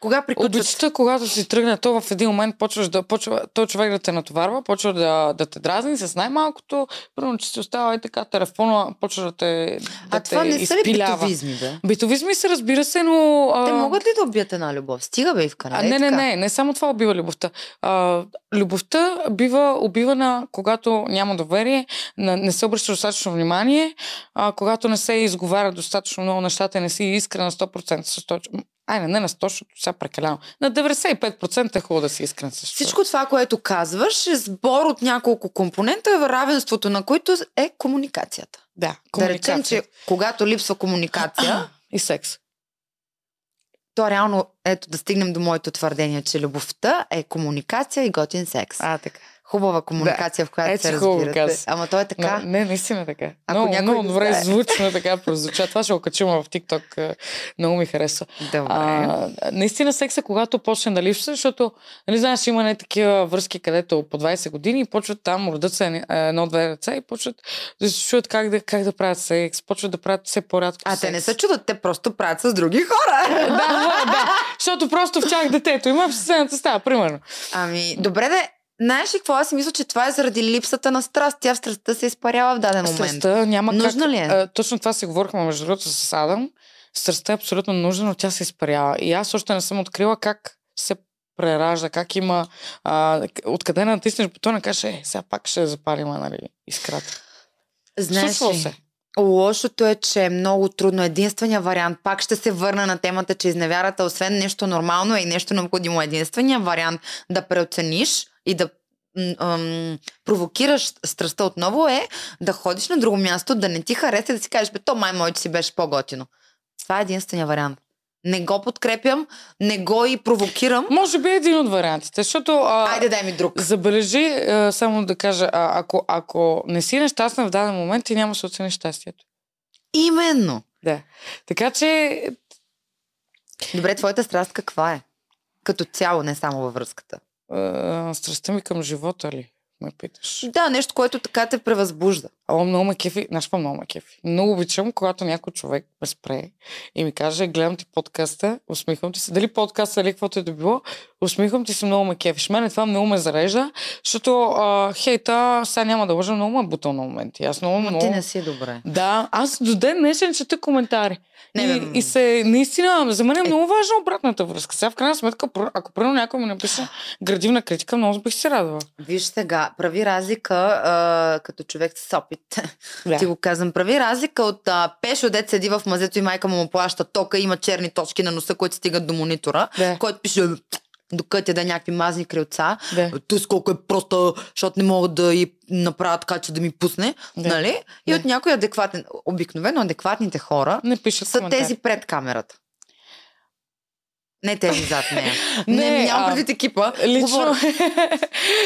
A: Кога приключват?
B: Обичта, когато си тръгне, то в един момент почваш да, почва, то човек да те натоварва, почва да, да те дразни с най-малкото, първо, че си остава и така телефона, почва да те, да
A: А това
B: те
A: не са ли битовизми, бе?
B: Битовизми се, разбира се, но... А...
A: Те могат ли да убият една любов? Стига, бе, Ивка,
B: А,
A: нали
B: не, не,
A: така?
B: не, не само това убива любовта. А, любовта бива убивана, когато няма доверие, не се обръща достатъчно внимание, а, когато не се изговаря достатъчно много нещата и не си искрен на 100% с. Айде, не на 100, защото сега прекалявам. На 95% е хубаво да си искрен с.
A: Всичко това, което казваш, е сбор от няколко компонента, равенството на които е комуникацията.
B: Да,
A: Да речем,
B: комуникация.
A: че когато липсва комуникация,
B: И секс.
A: то реално, ето да стигнем до моето твърдение, че любовта е комуникация и готин секс.
B: А, така.
A: Хубава комуникация, в която
B: Ето
A: се разбирате.
B: каза.
A: Ама то е така.
B: Не, не, наистина така.
A: Ако
B: много,
A: някой
B: много
A: го
B: добре
A: знае.
B: звучно така прозвуча. Това ще го качим в TikTok. е, Много ми харесва.
A: Добре.
B: А, наистина секса, когато почне да липсва, защото, нали знаеш, има не такива връзки, където по 20 години и почват там, родят се едно-две деца и почват да се чуят как да, как да правят секс, почват да правят все по-рядко
A: а
B: секс.
A: те не се чудат, те просто правят с други хора.
B: да, да, защото просто в тях детето има в сцената става, примерно.
A: Ами, добре да Знаеш ли какво? Аз си мисля, че това е заради липсата на страст. Тя в страстта се изпарява в даден момент.
B: Страстта няма
A: Нужна
B: как.
A: ли е?
B: А, точно това си говорихме между другото с Адам. Страстта е абсолютно нужна, но тя се изпарява. И аз още не съм открила как се преражда, как има, а, откъде натиснеш бутона кажеш, е, сега пак ще запалим, нали, искрата.
A: Знаеш
B: Случва
A: ли?
B: се.
A: Лошото е, че е много трудно. Единствения вариант, пак ще се върна на темата, че изневярата, освен нещо нормално, е и нещо необходимо. Единствения вариант да преоцениш и да м, провокираш страстта отново е да ходиш на друго място, да не ти хареса и да си кажеш, бе, то май моето си беше по-готино. Това е единствения вариант. Не го подкрепям, не го и провокирам.
B: Може би е един от вариантите, защото а,
A: Айде дай ми друг.
B: забележи, а, само да кажа, а, ако, ако не си нещастна в даден момент, ти няма да се оцени щастието.
A: Именно.
B: Да. Така че
A: Добре, твоята страст каква е? Като цяло, не само във връзката.
B: а, страстта ми към живота ли, ме питаш?
A: Да, нещо, което така те превъзбужда.
B: Ало, много ме кефи. Знаеш какво много ме кефи? Много обичам, когато някой човек ме спре и ми каже, гледам ти подкаста, усмихвам ти се. Дали подкаста или каквото е да било, усмихвам ти се, много ме кефиш. Мене това много ме зарежда, защото а, хейта, сега няма да лъжа, много ме бутал на моменти. Аз много,
A: Но
B: много...
A: ти не си добре.
B: Да, аз до ден днешен чета коментари.
A: Не,
B: и,
A: бе,
B: и се, наистина, за мен е много важна обратната връзка. Сега в крайна сметка, ако примерно някой ми напише градивна критика, много бих се радвала.
A: Виж сега, прави разлика а, като човек с опит.
B: Да.
A: Ти го казвам. Прави разлика от а, Пешо, дет седи в мазето и майка му му плаща тока, има черни точки на носа, които стигат до монитора,
B: Да.
A: който пише докато да някакви мазни крилца.
B: Да.
A: Тъй колко е просто, защото не могат да и направят така, че да ми пусне.
B: Да.
A: Нали? И
B: Да.
A: от някой адекватен, обикновено адекватните хора
B: Не пишат
A: са
B: коментари.
A: тези пред камерата. Не тези зад нея.
B: Не,
A: не, нямам предвид екипа.
B: Лично,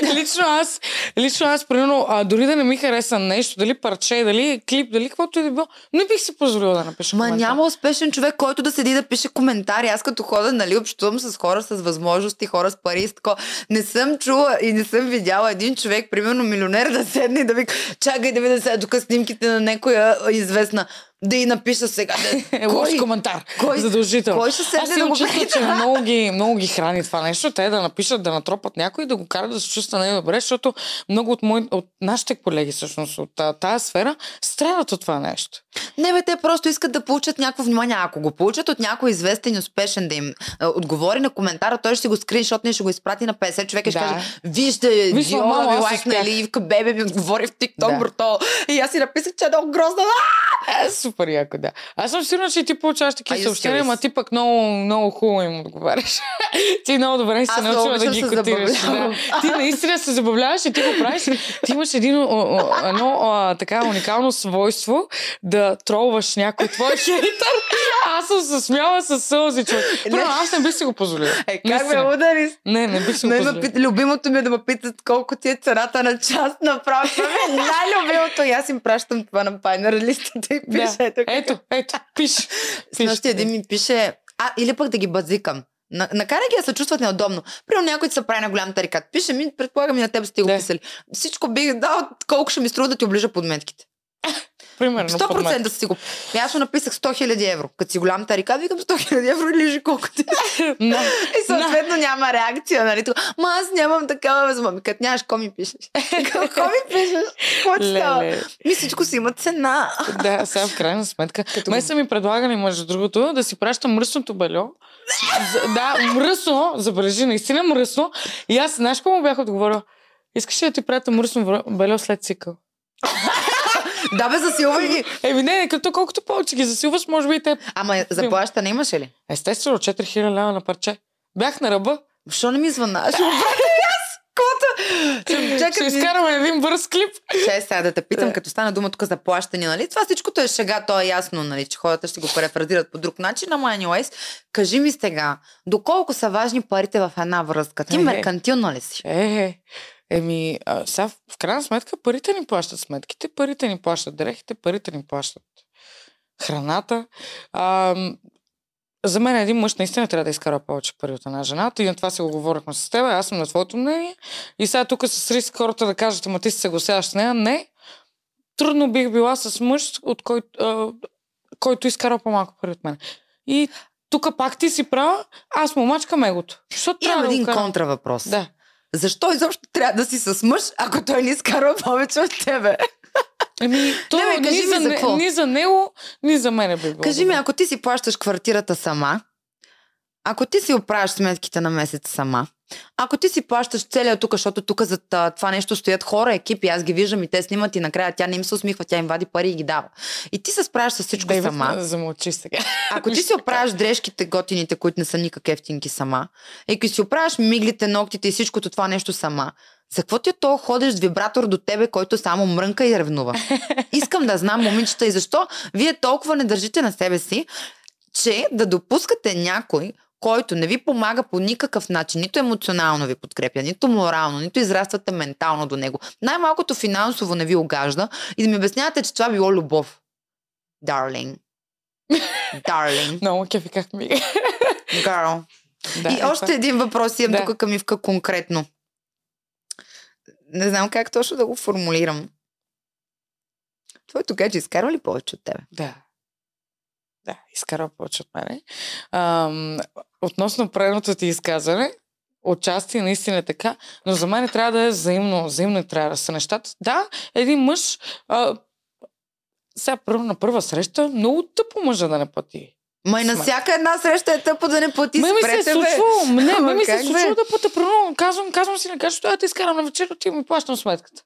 B: лично аз, лично аз, примерно, а, дори да не ми хареса нещо, дали парче, дали клип, дали каквото и да било, не бих си позволила да напиша
A: Ма
B: коментар.
A: няма успешен човек, който да седи да пише коментари. Аз като хода, нали, общувам с хора с възможности, хора с пари, с тако. Не съм чула и не съм видяла един човек, примерно милионер, да седне и да вика, чакай да видя сега тук снимките на някоя а, известна. Да и напиша сега. Да,
B: Е, лош коментар.
A: кой-
B: задължително.
A: кой ще седне
B: Аз
A: да го
B: чувство,
A: гледа?
B: че много ги, много ги храни това нещо. Те да напишат, да натропат някой и да го карат да се чувства най-добре, защото много от, мои, от нашите колеги, всъщност, от тази сфера, страдат от това нещо.
A: Не, бе, те просто искат да получат някакво внимание. Ако го получат от някой известен и успешен да им а, отговори на коментара, той ще си го скрин, защото не ще го изпрати на 50 човека и ще
B: Да.
A: каже, вижте, Диона ми лайкна или Ивка Бебе ми отговори в TikTok,
B: Да.
A: брато. И аз си написах, че е много грозна.
B: Супер яко, да. Аз съм сигурна, че ти получаваш такива съобщения, ама ти пък много, много хубаво им отговаряш. ти много добре си
A: Аз
B: научила да ги
A: се
B: котираш. Да. Ти наистина се забавляваш и ти го правиш. Ти имаш един, едно а, така уникално свойство да тролваш някой твой хейтър. Аз съм се смяла с сълзи, човек. Първо, аз не бих си го позволила.
A: Е, как ме удари?
B: Не, не бих си го позволила.
A: пита, любимото ми е да ме питат колко ти е цената на част направо. Това ми е най-любимото. И аз им пращам това на пайнер листата и пише.
B: Да.
A: Ето,
B: Ето, ето, пиш.
A: С
B: пиш.
A: нощи един ми пише, а, или пък да ги базикам. На- Накарай ги да се чувстват неудобно. Примерно някой ти се прави на голям тарикат. Пише ми, предполагам и на теб сте го писали. Всичко бих дал, колко ще ми струва да ти оближа подметките.
B: Примерно. под мен.
A: 100% си го. И аз му написах 100 000 евро. Като си голям тарикат, викам 100 000 евро и лижи колко ти.
B: Да.
A: И съответно няма реакция, нали? Тук, Ма аз нямам такава възможност. Като нямаш, ко ми пишеш? Какво ми пишеш? Какво ти става? Ми всичко си има цена.
B: Да, сега в крайна сметка.
A: Като
B: Ме са ми предлагали, между другото, да си пращам мръсното бельо. Да, мръсно, забележи, наистина мръсно. И аз, знаеш какво му бях отговорила? Искаш ли да ти пратя мръсно бельо след цикъл?
A: Да, бе, засилвай ги.
B: Еми не, като колкото повече ги засилваш, може би и те.
A: Ама заплащане имаше ли?
B: Естествено, 4000 лева на парче. Бях на ръба.
A: Защо не ми звъна? Ще го аз. Каквото? Ще
B: изкараме един бърз клип.
A: Ще сега да те питам, като стана дума тук за плащане, нали? Това всичкото е шега, то е ясно, нали, че хората ще го префразират по друг начин, ама anyways, кажи ми сега, доколко са важни парите в една връзка? Ти
B: Е, е.
A: меркантилна ли си?
B: Е, еми, а, сега в крайна сметка парите ни плащат сметките, парите ни плащат дрехите, парите ни плащат храната. А, за мен един мъж наистина трябва да изкара повече пари от една жена. И на това се го говорихме с теб, аз съм на твоето мнение. И сега тук с риск хората да кажат, ама ти се съгласяваш с нея. Не. Трудно бих била с мъж, от който, а, който изкара по-малко пари от мен. И тук пак ти си права, аз му мачкам егото. Защото
A: Имам
B: трябва да
A: един
B: карам.
A: контравъпрос.
B: Да.
A: Защо изобщо трябва да си с мъж, ако той не изкарва повече от тебе?
B: Еми, то
A: Не, бе,
B: ни, за,
A: за какво?
B: ни за него, ни за мене би било.
A: Кажи ми, ако ти си плащаш квартирата сама, ако ти си оправяш сметките на месец сама, ако ти си плащаш целия тук, защото тук за това нещо стоят хора, екипи, аз ги виждам и те снимат и накрая тя не им се усмихва, тя им вади пари и ги дава. И ти се справяш с всичко
B: Дейвид,
A: сама.
B: Замълчи сега.
A: Ако ти си оправяш дрежките, готините, които не са никак ефтинки сама, и ако си оправяш миглите, ногтите и всичкото това нещо сама, за какво ти е то ходиш с вибратор до тебе, който само мрънка и ревнува? Искам да знам, момичета, и защо вие толкова не държите на себе си, че да допускате някой, който не ви помага по никакъв начин, нито емоционално ви подкрепя, нито морално, нито израствате ментално до него. Най-малкото финансово не ви огажда и да ми обяснявате, че това било любов. Дарлинг. Дарлинг.
B: Много кефи как ми.
A: Girl.
B: да,
A: и
B: е
A: още един въпрос имам
B: Да.
A: тук към Ивка конкретно. Не знам как точно да го формулирам. Твоето гадже изкарва ли повече от тебе?
B: Да. Да, изкарва повече от мене. Ам, относно предното ти изказване, отчасти наистина е така, но за мен трябва да е взаимно, взаимно трябва да са нещата. Да, един мъж, а, сега първо на първа среща, много тъпо мъжа да не плати.
A: Ма и на всяка една среща е тъпо да не плати
B: Ме ми се е случвало, не, ме ми се е случвало да пъта, примерно, казвам, казвам си на кажа, да те изкарам на вечер, ти ми плащам сметката.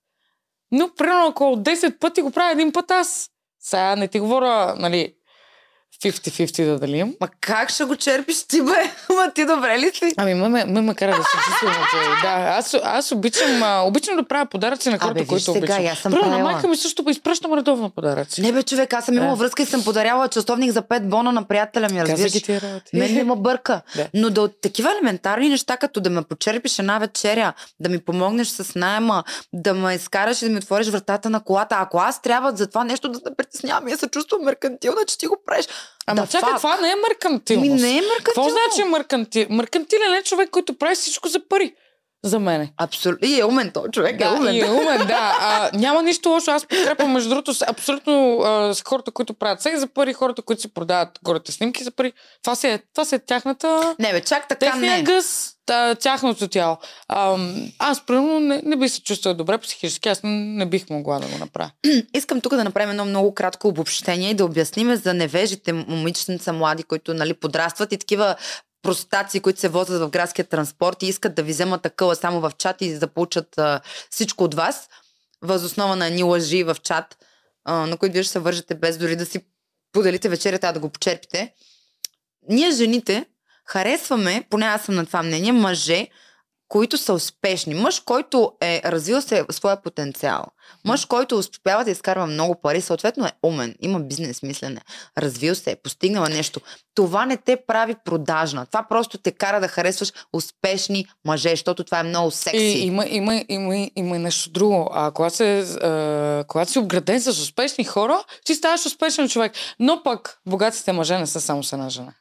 B: Но, примерно, ако от 10 пъти го правя един път аз, сега не ти говоря, нали, 50-50 да делим.
A: Ма как ще го черпиш ти, бе? Ма ти добре ли си?
B: Ами, ме, ме, ме, кара да се чувствам. Да, аз, аз обичам, а, обичам да правя подаръци на хората,
A: Абе, виж
B: които
A: сега,
B: обичам.
A: аз съм
B: Примерно, на майка ми също изпращам редовно подаръци.
A: Не бе, човек, аз съм имала
B: Да.
A: връзка и съм подаряла часовник за 5 бона на приятеля ми, разбираш?
B: тия работи.
A: Мен не ме бърка.
B: Да.
A: Но да от такива елементарни неща, като да ме почерпиш една вечеря, да ми помогнеш с найема, да ме изкараш и да ми отвориш вратата на колата. Ако аз трябва за това нещо да те притеснявам, аз се чувствам меркантилна, че ти го правиш.
B: Ама
A: Да,
B: чакай,
A: fuck.
B: това не е меркантилност.
A: Ми не е меркантилно.
B: Какво значи меркантил? Меркантилен е човек, който прави всичко за пари. За мене.
A: Абсолютно. И е умен той човек, е
B: Да,
A: умен.
B: и е умен, да. А, няма нищо лошо. Аз подкрепям, между другото, абсолютно а, с хората, които правят секс за пари, хората, които си продават горите снимки за пари. Това си е, това си е тяхната...
A: Не бе, чак така
B: Техния
A: не.
B: гъс, та, тяхното тяло. Ам, аз, примерно, не, не бих се чувствала добре психически. Аз не, бих могла да го направя.
A: Искам тук да направим едно много кратко обобщение и да обясним за невежите момиченца млади, които нали, подрастват и такива простаци, които се возят в градския транспорт и искат да ви вземат такъла само в чат и да получат а, всичко от вас, възоснова на едни лъжи в чат, а, на които вие ще се вържете без дори да си поделите вечерята, а да го почерпите. Ние, жените, харесваме, поне аз съм на това мнение, мъже, които са успешни. Мъж, който е развил се своя потенциал. Мъж, който успява да изкарва много пари, съответно е умен, има бизнес мислене, развил се, е постигнал нещо. Това не те прави продажна. Това просто те кара да харесваш успешни мъже, защото това е много секси.
B: И има, има, има, има нещо друго. А когато, се, а, когато си обграден с успешни хора, ти ставаш успешен човек. Но пък богатите мъже не са само с една жена.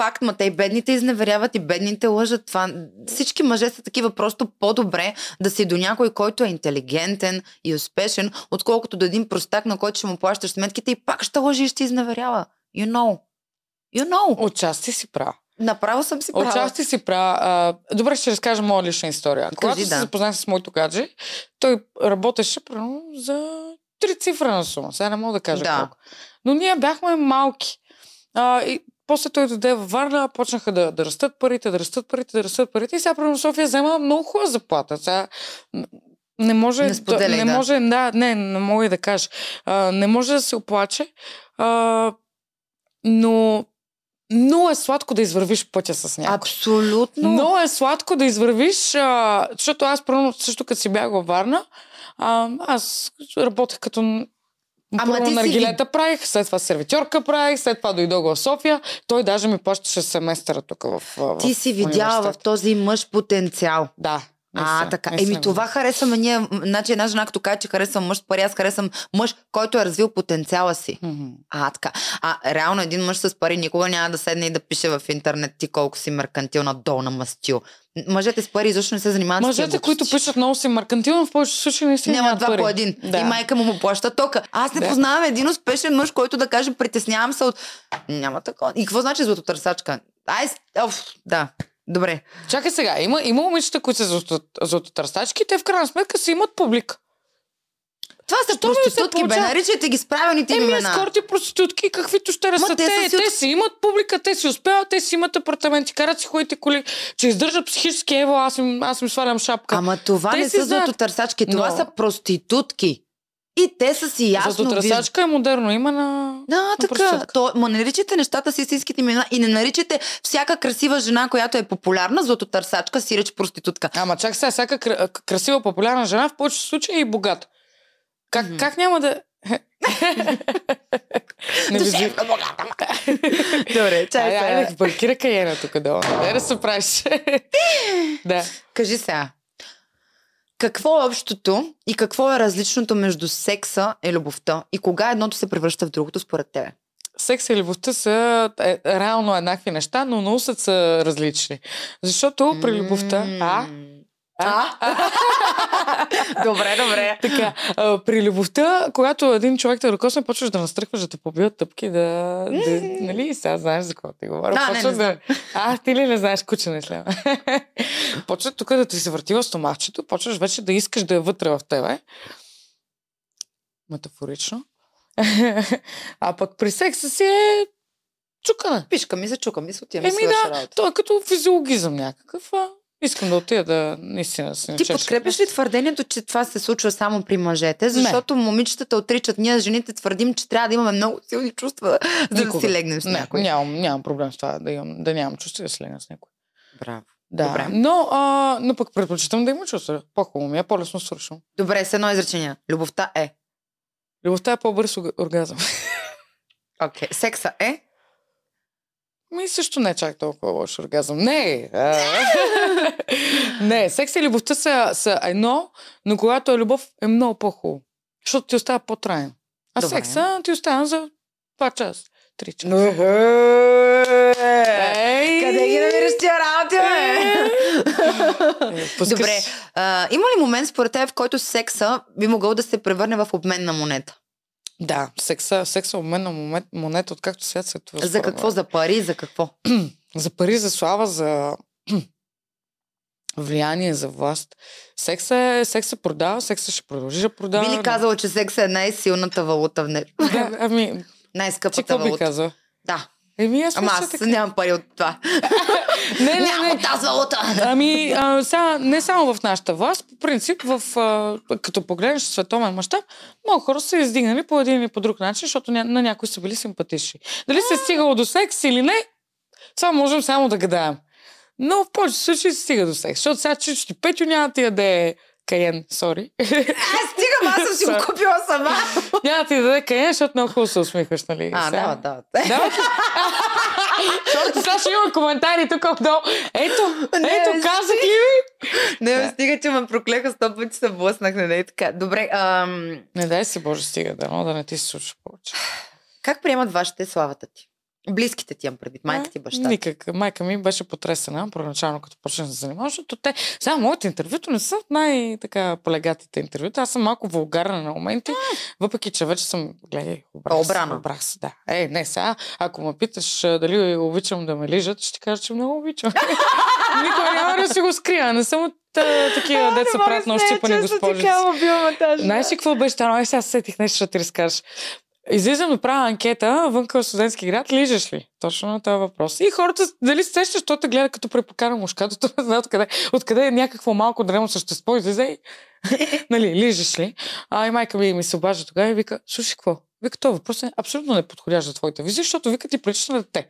A: Факт, ма те и бедните изневеряват и бедните лъжат. Това, всички мъже са такива просто по-добре да си до някой, който е интелигентен и успешен, отколкото до един простак, на който ще му плащаш сметките и пак ще лъжи и ще изневерява. You know. You know.
B: Отчасти си права.
A: Направо съм си права.
B: Отчасти си права. Добре, ще разкажа моя лична история. Когато
A: да.
B: се запознах с моето гадже, той работеше примерно за три цифрена сума. Сега не мога да кажа
A: Да.
B: колко. Но ние бяхме малки. А, и после той дойде във Варна, почнаха да, да растат парите, да растат парите, да растат парите. И сега, примерно, София взема много хубава заплата. Сега, не може,
A: Не споделяй,
B: не
A: да.
B: може, да, не, не мога и да кажа. А, не може да се оплаче, а, но много е сладко да извървиш пътя с някой.
A: Абсолютно.
B: Много е сладко да извървиш, а, защото аз първо също като си бях във Варна, а, аз работех като
A: Ама
B: Първо
A: ти си
B: наргилета правих, след това сервитьорка правих, след това дойдох в София. Той даже ми плащаше семестъра тук в, в
A: Ти си видяла в този мъж потенциал.
B: Да.
A: А,
B: наистина,
A: така.
B: наистина
A: Еми, това харесваме ние. Значи една жена, като каже, че харесвам мъж с пари, аз харесвам мъж, който е развил потенциала си.
B: Мгм.
A: А, така. А, реално един мъж с пари никога няма да седне и да пише в интернет ти колко си меркантилна долна мастил. Мъжете с пари защо не се занимават с
B: Мъжете, които пишат много си маркантилно, в повечето случаи не си
A: Няма два
B: пари.
A: по един.
B: Да.
A: И майка му му плаща тока. Аз не
B: Да.
A: познавам един успешен мъж, който да каже притеснявам се от... Няма такова. И какво значи златотърсачка? Ай, оф, да. Добре.
B: Чакай сега, има, има момичета, които са злато- златотърсачки, те в крайна сметка си имат публика.
A: Това са
B: Що
A: проститутки, бе. Наричайте ги с правилните
B: Еми,
A: имена.
B: ескорти, проститутки, каквито ще растат.
A: те
B: Те,
A: са
B: те,
A: си
B: те си имат публика, те си успяват, те си имат апартаменти, карат си хубавите коли, че издържат психически, ево, аз им, аз им свалям шапка.
A: Ама това
B: Те
A: не са
B: знаят.
A: златотърсачки, това
B: Но-
A: са проститутки. И те са си ясно виждат.
B: Златотърсачка е модерно име на...
A: Да,
B: на
A: така. То, ма не наричайте нещата с истинските имена и не наричайте всяка красива жена, която е популярна, златотърсачка, сиреч проститутка.
B: Ама чак сега, всяка кра- красива, популярна жена в повечето случаи е и богата. Как,
A: Мгм.
B: как няма да... не ви
A: Душевно богата. Добре, чай
B: айде, паркира каена тук долу. Не да се правиш. да.
A: Кажи сега. Какво е общото и какво е различното между секса и любовта? И кога едното се превръща в другото според тебе?
B: секс и любовта са е, реално еднакви неща, но на усет са различни. Защото при любовта, а,
A: А? добре, добре.
B: Така, а, при любовта, когато един човек те докосне, почваш да настръхваш, да те побият тъпки, да... да нали, сега знаеш за какво ти говоря.
A: А, не, не
B: да... А, ти ли не знаеш, куче не сляма. Почва тук да ти се върти в стомахчето, почваш вече да искаш да е вътре в тебе. Метафорично. а пък при секса си е чукане.
A: Пишка ми се, чука ми се, отивам
B: Еми да, то е като физиологизъм някакъв. А? Искам да отида да наистина се
A: Ти
B: начеша.
A: подкрепяш ли твърдението, че това се случва само при мъжете? Защото момичетата отричат, ние жените твърдим, че трябва да имаме много силни чувства, за да
B: Никога.
A: си легнем с
B: Не,
A: някой.
B: нямам, нямам проблем с това да, имам, да нямам чувство и да се легна с някой.
A: Браво.
B: Да.
A: Добре.
B: Но, а, но пък предпочитам да има чувство. По-хубаво ми е, по-лесно свършвам.
A: Добре, с едно изречение. Любовта е.
B: Любовта е по-бърз орг- оргазъм.
A: Окей. Секса е.
B: Ми също не е чак толкова лош оргазъм. Не! А... не, секс и любовта са, са едно, но когато е любов е много по-хубаво. Защото ти остава по-траен. А
A: Добре.
B: секса ти остава за 2 часа. 3 часа. Ей!
A: Къде ги намираш тия работи, бе?
B: Е, пускаш-
A: Добре. А, има ли момент според теб, в който секса би могъл да се превърне в обмен на монета?
B: Да, секса, секса обмен на момент, монета, откакто свят се това.
A: За какво? За пари? За какво?
B: За пари, за слава, за влияние, за власт. Секса, е, секса продава, секса ще продължи да продава.
A: Би ли казала, че секса е най-силната валута в днес?
B: Да, ами, ти
A: Най-скъпата
B: би
A: валута.
B: казал?
A: Да.
B: Еми, аз
A: Ама аз
B: така.
A: нямам пари от това.
B: Не, не, не.
A: от тази валута.
B: Ами, а, сега, не само в нашата власт, по принцип, в, а, като погледнеш световен мащаб, много хора са издигнали по един или по друг начин, защото ня, на някои са били симпатични. Дали се е стигало до секс или не, това можем само да гадаем. Но в повечето случаи се стига до секс, защото сега чичо Петю няма да ти яде каен, сори.
A: Аз стигам, аз съм си го купила сама.
B: няма да ти даде каен, защото много хубаво се усмихваш, нали?
A: А,
B: сега.
A: да, да.
B: Да, защото сега ще има коментари тук отдолу. Ето,
A: Не,
B: ето, казах ли ви?
A: Не, бе, стига, че ме проклеха сто пъти се блъснах, не, не, така. Добре, ам,
B: Не дай се, Боже, стига, да, но да не ти се случва повече.
A: как приемат вашите славата ти? Близките ти имам предвид, майка ти, баща ти.
B: Никак. Майка ми беше потресена, първоначално като почнах да се занимавам, защото те, сега моите интервюто не са най-така полегатите интервюта. Аз съм малко вулгарна на моменти, въпреки че вече съм, гледай, обрах се, обрах се, да. Е, не, сега, ако ме питаш дали обичам да ме лижат, ще ти кажа, че много обичам. Никога няма да си го скрия. Не съм от а, такива деца правят на щипани госпожици. Знаеш ли какво беше? Ай, сега се сетих нещо, ще ти разкажеш. Излизам да правя анкета вънка в студентски град, лижеш ли? Точно на този въпрос. И хората, дали се сещаш, защото те гледат като препокара мушкатото, не знаят откъде, откъде е някакво малко древно същество, излиза и нали, лижеш ли? А и майка ми ми се обажда тогава и вика, слушай, какво? Вика, този въпрос е абсолютно неподходящ за твоите визия, защото вика ти прилича на дете.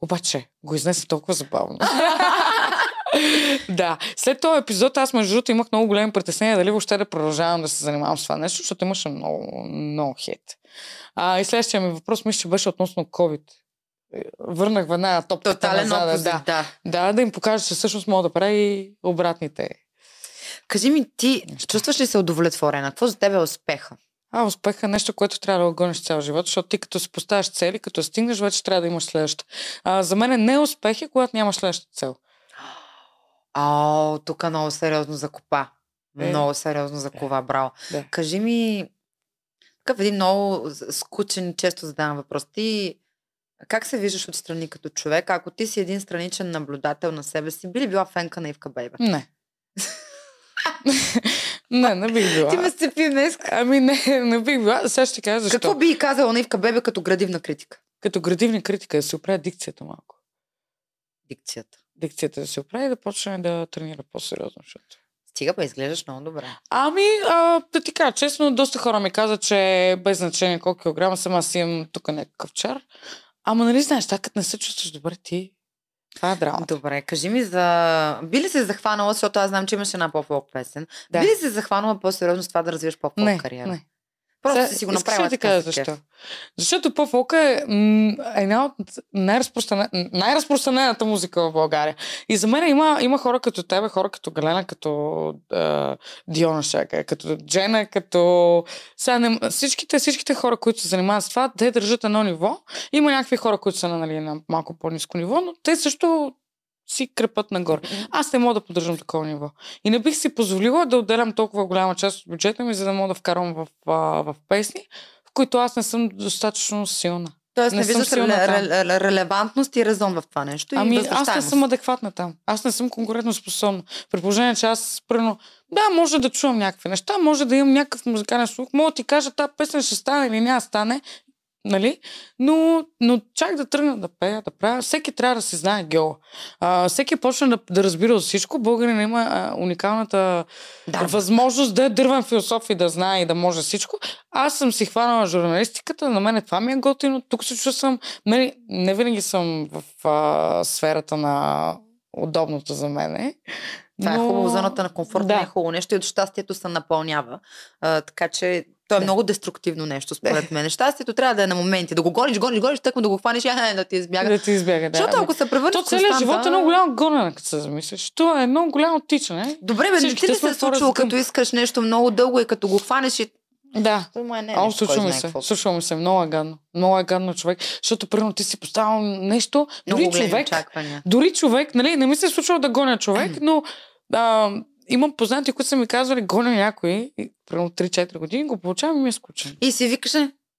B: Обаче, го изнесе толкова забавно. да. След този епизод аз между другото имах много големи притеснения дали въобще да продължавам да се занимавам с това нещо, защото имаше много, много хейт. А, и следващия ми въпрос мисля, че беше относно COVID. Върнах веднага топката
A: Тотален
B: назад.
A: опозит,
B: Да.
A: да.
B: да, да им покажа, че всъщност мога да правя и обратните.
A: Кажи ми, ти чувстваш ли се удовлетворена? Какво за теб е успеха?
B: А, успех е нещо, което трябва да гониш цял живот, защото ти като си поставяш цели, като стигнеш, вече трябва да имаш следваща. А, за мен не е успех е, когато нямаш следваща цел.
A: О, тук много сериозно закопа.
B: Е.
A: Много сериозно закова, браво.
B: Да.
A: Кажи ми, такъв един много скучен, често задавам въпрос. Ти как се виждаш отстрани като човек? Ако ти си един страничен наблюдател на себе си, би ли била фенка на Ивка Бейбе?
B: Не. не, не бих била.
A: Ти ме сцепи днес.
B: Ами не, не бих била. Сега ще кажа защо.
A: Какво би казала на Ивка Бебе като градивна критика?
B: Като градивна критика да се оправя дикцията малко.
A: Дикцията.
B: Дикцията да се оправи и да почне да тренира по-сериозно. Защото...
A: Стига, па изглеждаш много добре.
B: Ами, а, да ти кажа, честно, доста хора ми казват, че без значение колко килограма съм, аз имам тук някакъв чар. Ама нали знаеш, така като не се чувстваш добре ти, това е драма.
A: Добре, кажи ми за... Би ли се захванала, защото аз знам, че имаш една по-фолк песен.
B: Да.
A: Би ли се захванала по-сериозно с това да развиваш по-фолк
B: Не,
A: кариера?
B: не.
A: Просто
B: Сега,
A: си го
B: искаш
A: направила
B: да
A: така
B: кажа
A: за
B: защо? Защото поп-фолка е м, една от най-разпространен, най-разпространената музика в България. И за мен има, има хора като тебе, хора като Галена, като а, Диона Шака, като Джена, като... Сега, не, всичките, всичките хора, които се занимават с това, те държат едно ниво. Има някакви хора, които са на, нали, на малко по-низко ниво, но те също си крепат нагоре. Аз не мога да поддържам такова ниво. И не бих си позволила да отделям толкова голяма част от бюджета ми, за да мога да вкарвам в, а, в песни, в които аз не съм достатъчно силна.
A: Тоест не,
B: Не
A: виждаш реле, реле, релевантност и резон в това нещо.
B: Ами
A: и
B: аз не съм адекватна там. Аз не съм конкурентно способна. При положение, че аз, примерно, да, може да чувам някакви неща, може да имам някакъв музикален слух, мога да ти кажа, тази песен ще стане или няма стане, нали? Но, но чак да тръгна да пея, да правя, всеки трябва да си знае гео. А, всеки почне да, да разбира от всичко. Българин има а, уникалната
A: Да.
B: възможност да е дървен философ и да знае и да може всичко. Аз съм си хванала журналистиката, на мен това ми е готино, тук се чувствам, нали, не винаги съм в а, сферата на удобното за мене.
A: Това е
B: но-
A: хубаво, зоната на комфорт
B: да.
A: не е хубаво нещо и от щастието се напълнява. А, така че то е
B: Да.
A: много деструктивно нещо, според мен. Щастието трябва да е на моменти. Да го гониш, гониш, гониш, тъкмо да го хванеш а, да ти избяга.
B: Да ти избяга, да.
A: Защото
B: ами,
A: ако се превърне
B: То целият живот е много голямо гонене, като се замислиш. То е едно голямо тичане.
A: Добре, бе, не ти ли се е случило, като искаш нещо много дълго и като го хванеш и...
B: Да.
A: Той не е
B: О,
A: нещо,
B: случва ми се. Случва ми се. Много е гадно. Много е гадно човек. Защото, примерно, ти си поставил нещо.
A: Много
B: Дори човек,
A: очаквания.
B: Дори човек, нали, не ми се е случвало да гоня човек, но а, имам познати, които са ми казвали, гоня някой, и, примерно 3-4 години, го получавам и ми е скучен.
A: И си викаш,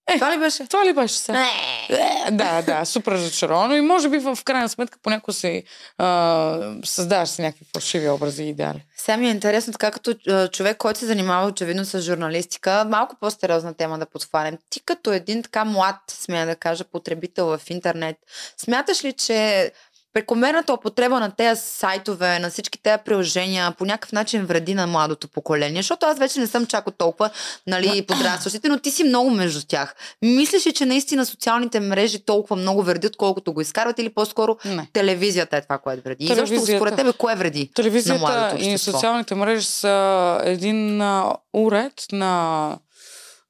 A: е, това ли беше?
B: Това ли беше сега?
A: Е,
B: да, да, супер разочаровано и може би в крайна сметка понякога си а, създаваш си някакви фалшиви образи и идеали.
A: Сега ми е интересно, така като човек, който се занимава очевидно с журналистика, малко по-сериозна тема да подхванем. Ти като един така млад, смея да кажа, потребител в интернет, смяташ ли, че прекомерната употреба на тези сайтове, на всички тези приложения по някакъв начин вреди на младото поколение? Защото аз вече не съм чак от толкова нали, подрастващите, но ти си много между тях. Мислиш ли, че наистина социалните мрежи толкова много вредят, колкото го изкарват или по-скоро
B: Не.
A: телевизията е това, което вреди? И защо според тебе кое вреди? на
B: Телевизията
A: младото
B: и
A: общество.
B: социалните мрежи са един а, уред на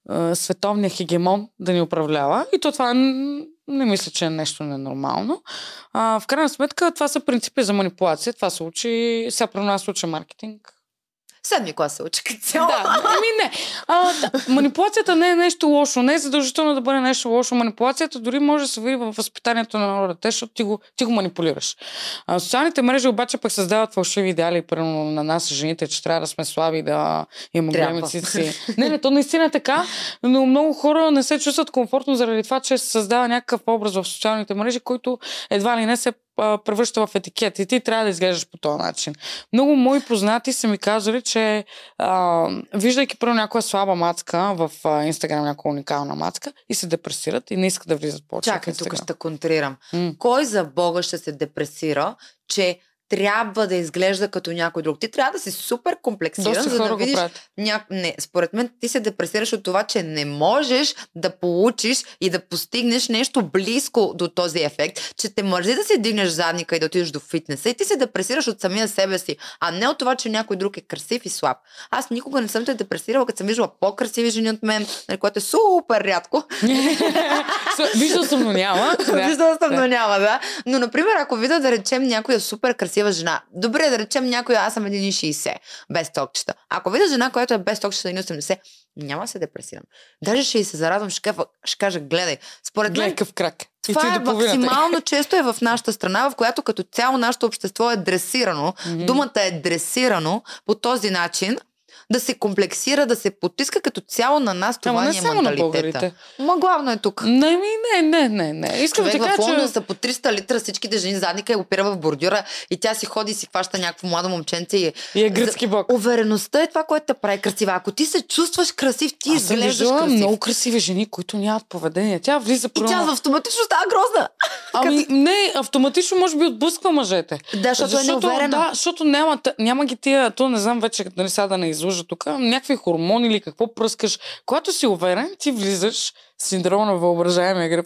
B: а, световния хегемон да ни управлява. И то това не мисля, че е нещо ненормално. А, в крайна сметка това са принципи за манипулация. Това се учи, сега при нас учи маркетинг.
A: Седми клас се учи като цяло.
B: Да, ами не. А, да, манипулацията не е нещо лошо. Не е задължително да бъде нещо лошо. Манипулацията дори може да се види във възпитанието на народа, защото ти го, ти го манипулираш. А, социалните мрежи обаче пък създават фалшиви идеали, примерно на нас, жените, че трябва да сме слаби, да имаме големи цици. Не, не, то наистина е така, но много хора не се чувстват комфортно заради това, че се създава някакъв образ в социалните мрежи, който едва ли не се а, превръща в етикет и ти трябва да изглеждаш по този начин. Много мои познати са ми казали, че а, виждайки първо някоя слаба мацка в а, Инстаграм, някоя уникална мацка и се депресират и не искат да влизат повече
A: Чакай, тук ще контрирам.
B: М.
A: Кой за Бога ще се депресира, че трябва да изглежда като някой друг. Ти трябва да си супер комплексиран,
B: Доста
A: за да видиш. Ня... Не, според мен ти се депресираш от това, че не можеш да получиш и да постигнеш нещо близко до този ефект, че те мързи да си дигнеш задника и да отидеш до фитнеса и ти се депресираш от самия себе си, а не от това, че някой друг е красив и слаб. Аз никога не съм те депресирала, като съм виждала по-красиви жени от мен, нали, което е супер рядко.
B: Виждал съм, но няма.
A: Да. Виждала съм, но няма, да. Но, например, ако видя да речем някоя супер красива жена, добре да речем някоя, аз съм 1,60, без токчета. Ако видя жена, която е без токчета 1,80, няма да се депресирам. Даже ще и се зарадвам, ще, кажа- ще кажа, гледай. Според мен,
B: Гледай къв крак.
A: Това е максимално често е в нашата страна, в която като цяло нашето общество е дресирано.
B: Мгм.
A: Думата е дресирано по този начин, да се комплексира, да се потиска като цяло на нас. Това
B: Ама не
A: ни е
B: само на българите.
A: Ма главно е тук.
B: Не, ми, не, не, не, не. Искам
A: Човек
B: да
A: в
B: кажа,
A: Лондон
B: че...
A: са по 300 литра всичките жени задника и опира в бордюра и тя си ходи и си хваща някакво младо момченце и
B: И е гръцки бог.
A: Увереността е това, което те прави красива. Ако ти се чувстваш красив, ти
B: Аз съм
A: изглеждаш
B: виждала
A: красив.
B: много красиви жени, които нямат поведение. Тя влиза
A: И
B: по
A: тя автоматично става грозна.
B: Ами не, автоматично може би отблъсква мъжете.
A: Да, защото, е неуверена.
B: Да, защото няма, няма ги тия, то не знам вече, нали сега да не излъжа тук, някакви хормони или какво пръскаш. Когато си уверен, ти влизаш, синдрома на въображаемия гръб,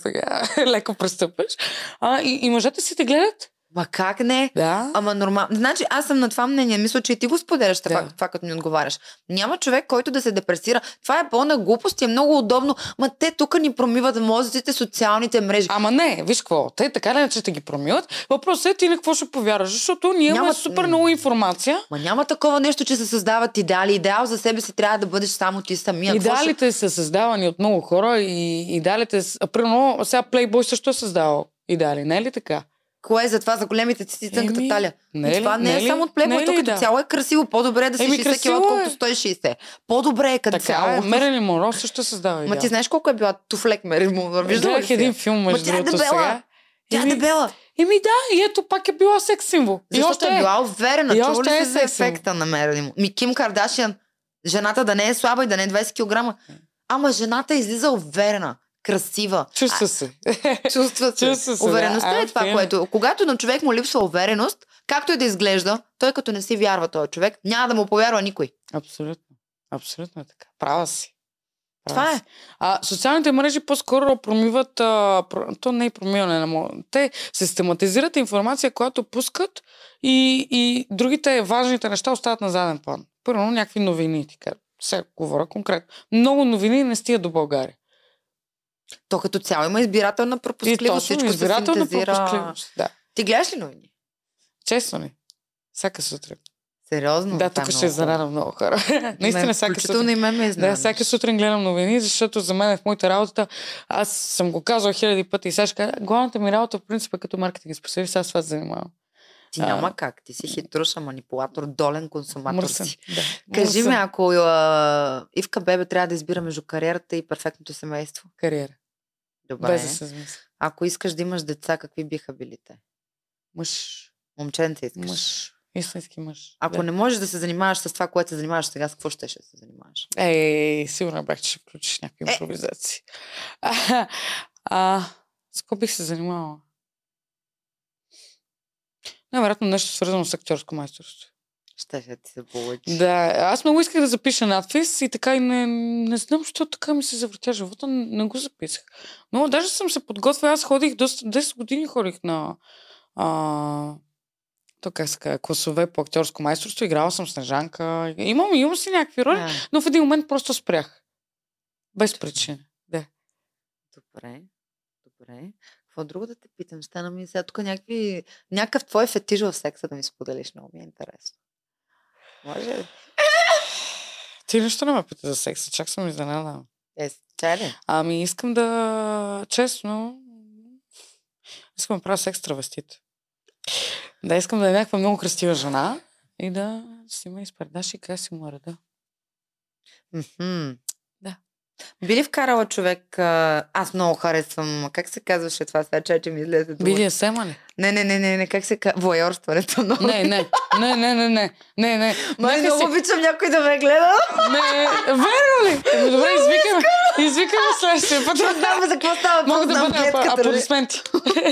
B: леко престъпваш. А, и, и мъжете си те гледат.
A: Ма как не?
B: Да.
A: Ама нормално. Значи аз съм на това мнение. Мисля, че и ти го споделяш това,
B: Да.
A: това, като ми отговаряш. Няма човек, който да се депресира. Това е пълна глупост и е много удобно. Ма те тук ни промиват мозъците, социалните мрежи.
B: Ама не, виж какво, те така ли иначе те ги промиват. Въпросът е ти на какво ще повярваш, защото ние имаме
A: Няма-
B: супер много информация.
A: Ма няма такова нещо, че се създават идеали. Идеал за себе си трябва да бъдеш само ти самия. Какво ще-
B: Идеалите са създавани от много хора и идеалите... Примерно, сега Playboy също е създавал идеали, не е ли така?
A: Кое е за това за големите цици тънката
B: Еми,
A: талия?
B: Не
A: И
B: е
A: това не,
B: не
A: е
B: ли-
A: само от плейбой,
B: е
A: то като
B: да.
A: цяло е красиво. По-добре е да си
B: Еми,
A: 60
B: красиво
A: кг, отколкото
B: е.
A: 160. По-добре е като
B: Така е.
A: цяло.
B: Мерили Монро също създава
A: Ма
B: идеал.
A: ти знаеш колко е била туфлек Мери Мунро? Виждала ли
B: един филм, между
A: тя е
B: другото,
A: дебела.
B: сега.
A: Тя е дебела.
B: Еми да, и ето пак е била секс символ. и
A: Защото
B: още
A: е била уверена.
B: И още
A: ли
B: е
A: за ефекта на Мерили Мунро? Ми Ким Кардашиан, жената да не е слаба и да не е 20 кг. Ама жената излиза уверена, красива.
B: Чувства се.
A: Чувства се.
B: Чувства се, да.
A: Увереността
B: А,
A: е това, което... Когато на човек му липсва увереност, както и да изглежда, той като не си вярва този човек, няма да му повярва никой.
B: Абсолютно. Абсолютно е така. Права си. Права
A: Това е.
B: си. А социалните мрежи по-скоро промиват, а, про- то не е промиване на. Те систематизират информация, която пускат и, и другите важните неща остават на заден план. Първо, някакви новини, ти кажа. Сега говоря конкретно. Много новини не стигат до България.
A: То като цяло има избирателна
B: И
A: пропускливост.
B: точно
A: Всичко се
B: избирателна
A: синтезира.
B: пропускливост. Да.
A: Ти гледаш ли новини?
B: Честно ли? Всяка сутрин.
A: Сериозно?
B: да,
A: е
B: тук
A: много
B: ще
A: хубаво.
B: зарадам много хора. Наистина, всяка сутрин.
A: и мен ме
B: Да,
A: изненадаш.
B: всяка сутрин гледам новини, защото за мен в моята работа, аз съм го казал хиляди пъти и сега ще кажа, главната ми работа, в принцип, е като маркетинг специалист, аз с това се занимавам.
A: Ти
B: А.
A: няма как. Ти си хитруша, манипулатор, долен консуматор
B: Мърсен.
A: си.
B: Да.
A: Кажи
B: Мърсен.
A: ми, ако а, Ивка Бебе трябва да избира между кариерата и перфектното семейство.
B: Кариера.
A: Добре.
B: Без да се замисля.
A: Ако искаш да имаш деца, какви биха били те?
B: Мъж.
A: Момченце искаш.
B: Мъж. Истински мъж.
A: Ако
B: да.
A: не можеш да се занимаваш с това, което се занимаваш сега, с какво ще се занимаваш?
B: Ей, сигурно бях, че ще включиш някакви
A: Е.
B: импровизации. А, а, с какво бих се занимавала? Най-вероятно нещо свързано с актьорско майсторство.
A: Ще ще ти се получи.
B: Да, аз много исках да запиша надпис и така и не, не знам, защо така ми се завъртя живота, не, не го записах. Но даже съм се подготвила, аз ходих доста, 10 години ходих на а, то как се казва, класове по актьорско майсторство, играла съм Снежанка, имам, имам си някакви роли,
A: Да.
B: но в един момент просто спрях. Без причина. Да.
A: Добре. Добре. Какво друго да те питам? Стана ми сега тук някакви... някакъв твой фетиш в секса да ми споделиш. Много ми е интересно. Може ли?
B: Ти нищо не ме пита за секса, чак съм изненадана.
A: Е, чай ли?
B: Ами искам да, честно, искам да правя секс травестит. Да, искам да е някаква много красива жена и да си ме изпредаш и къде си му реда.
A: Мгм.
B: Да.
A: Би ли вкарала човек... Аз много харесвам... Как се казваше това сега, че, ми излезе дума?
B: Е сема ли?
A: Не, не, не, не, не, как се казва? Воярстването. Много.
B: Не, не, не, не, не, не, не, не.
A: Май много
B: си-
A: обичам някой да ме гледа.
B: Не, верно ли? Ами, Добре, извикаме. Извикаме следващия път.
A: Не знам за какво става
B: Мога да бъда
A: нали?
B: аплодисменти.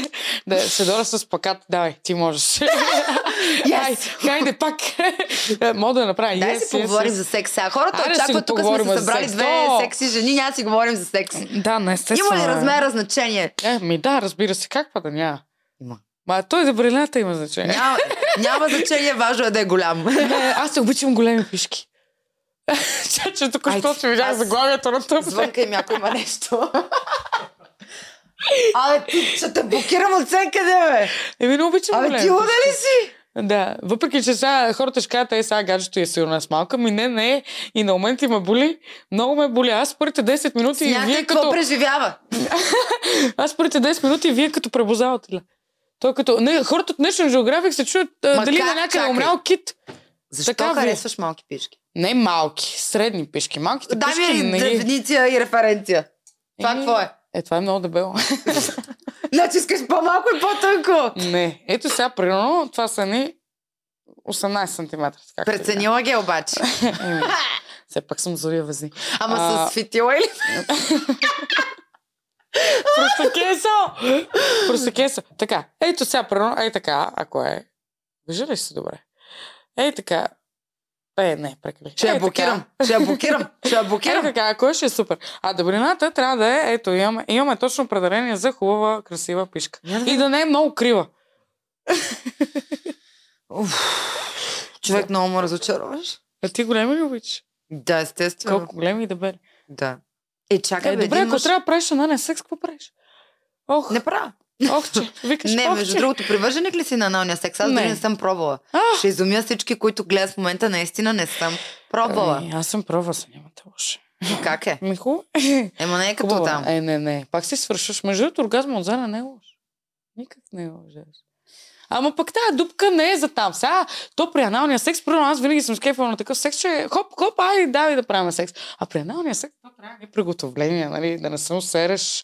B: да, Седора с плакат. Давай, ти можеш. Хай, хайде пак. Мога да направя.
A: Дай
B: yes,
A: си
B: yes,
A: поговорим
B: yes.
A: за. Сега хората
B: Айде да
A: очакват, тук сме се събрали две секси жени, няма да си говорим за секс.
B: Да, не естествено.
A: Има ли
B: е.
A: размера значение?
B: Е, ми да, разбира се. Как па да няма?
A: Има.
B: Ма той дебелината има значение.
A: Няма, няма значение, важно е да е голям.
B: Не, аз се обичам големи пишки. Че, тук що си видях
A: аз-
B: заглавието на тъпне.
A: Звънка им ако има нещо. Абе, ти ще те блокирам от всекъде, бе.
B: Еми, не обичам
A: Абе, ти луда ли си?
B: Да, въпреки че сега хората ще кажат, е сега гаджето е сигурно с малка, ми не, не, и на моменти ме боли, много ме боли. Аз първите 10 минути и
A: Някой
B: вие
A: какво
B: като...
A: преживява?
B: Аз първите 10 минути и вие като пребозавате. Той като... Не, хората от National Geographic се чуят
A: Ма
B: дали
A: как?
B: на някъде е умрял кит.
A: Защо
B: Така е.
A: харесваш малки пишки?
B: Не малки, средни пишки. Малките
A: Дай
B: пишки
A: ми
B: не
A: дефиниция и референция. Това
B: Еми,
A: какво е?
B: Е, това е много дебело.
A: Значи искаш по-малко и по-тънко.
B: не. Ето сега, примерно, това са ни 18 см.
A: Преценила ги обаче.
B: Все пак съм злия везни.
A: Ама
B: А.
A: с фитила или?
B: Просто кесо! Просто кесо. Така, ето сега, примерно, ей така, ако е. Вижда ли се добре? Ей така. Е, не, прекали.
A: Ще я блокирам. Ще я блокирам. Ще я
B: Е,
A: блокирам.
B: така, ако е, ще е супер. А дебелината трябва да е, ето, имаме, имаме точно определение за хубава, красива пишка. И да не е много крива.
A: Човек много му разочароваш.
B: А ти големи ли обичаш?
A: Да, естествено.
B: Колко големи и дебели.
A: Да. Е, чакай,
B: Е,
A: бе,
B: добре, ако
A: мъж...
B: трябва да правиш анален секс, какво правиш? Ох,
A: Не правя.
B: ох, че. Викаш,
A: Не,
B: ох,
A: между другото, привърженик ли си на аналния секс? Аз дори
B: Не.
A: не съм пробвала.
B: А,
A: Ще изумя всички, които гледат в момента, наистина не съм пробвала.
B: Ами, аз съм пробвала, се нямате лошо.
A: Как е?
B: Ми хубаво.
A: Ема не е като
B: Хубаво.
A: там.
B: Е, не, не. Пак си свършваш. Между другото, оргазма от зана не е лош. Никак не е лош. Ама пък тази дупка не е за там. Сега, то при аналния секс, примерно аз винаги съм скефала на такъв секс, че хоп, хоп, ай, давай да правим секс. А при аналния секс, то трябва да е приготовление, нали, да не се усереш.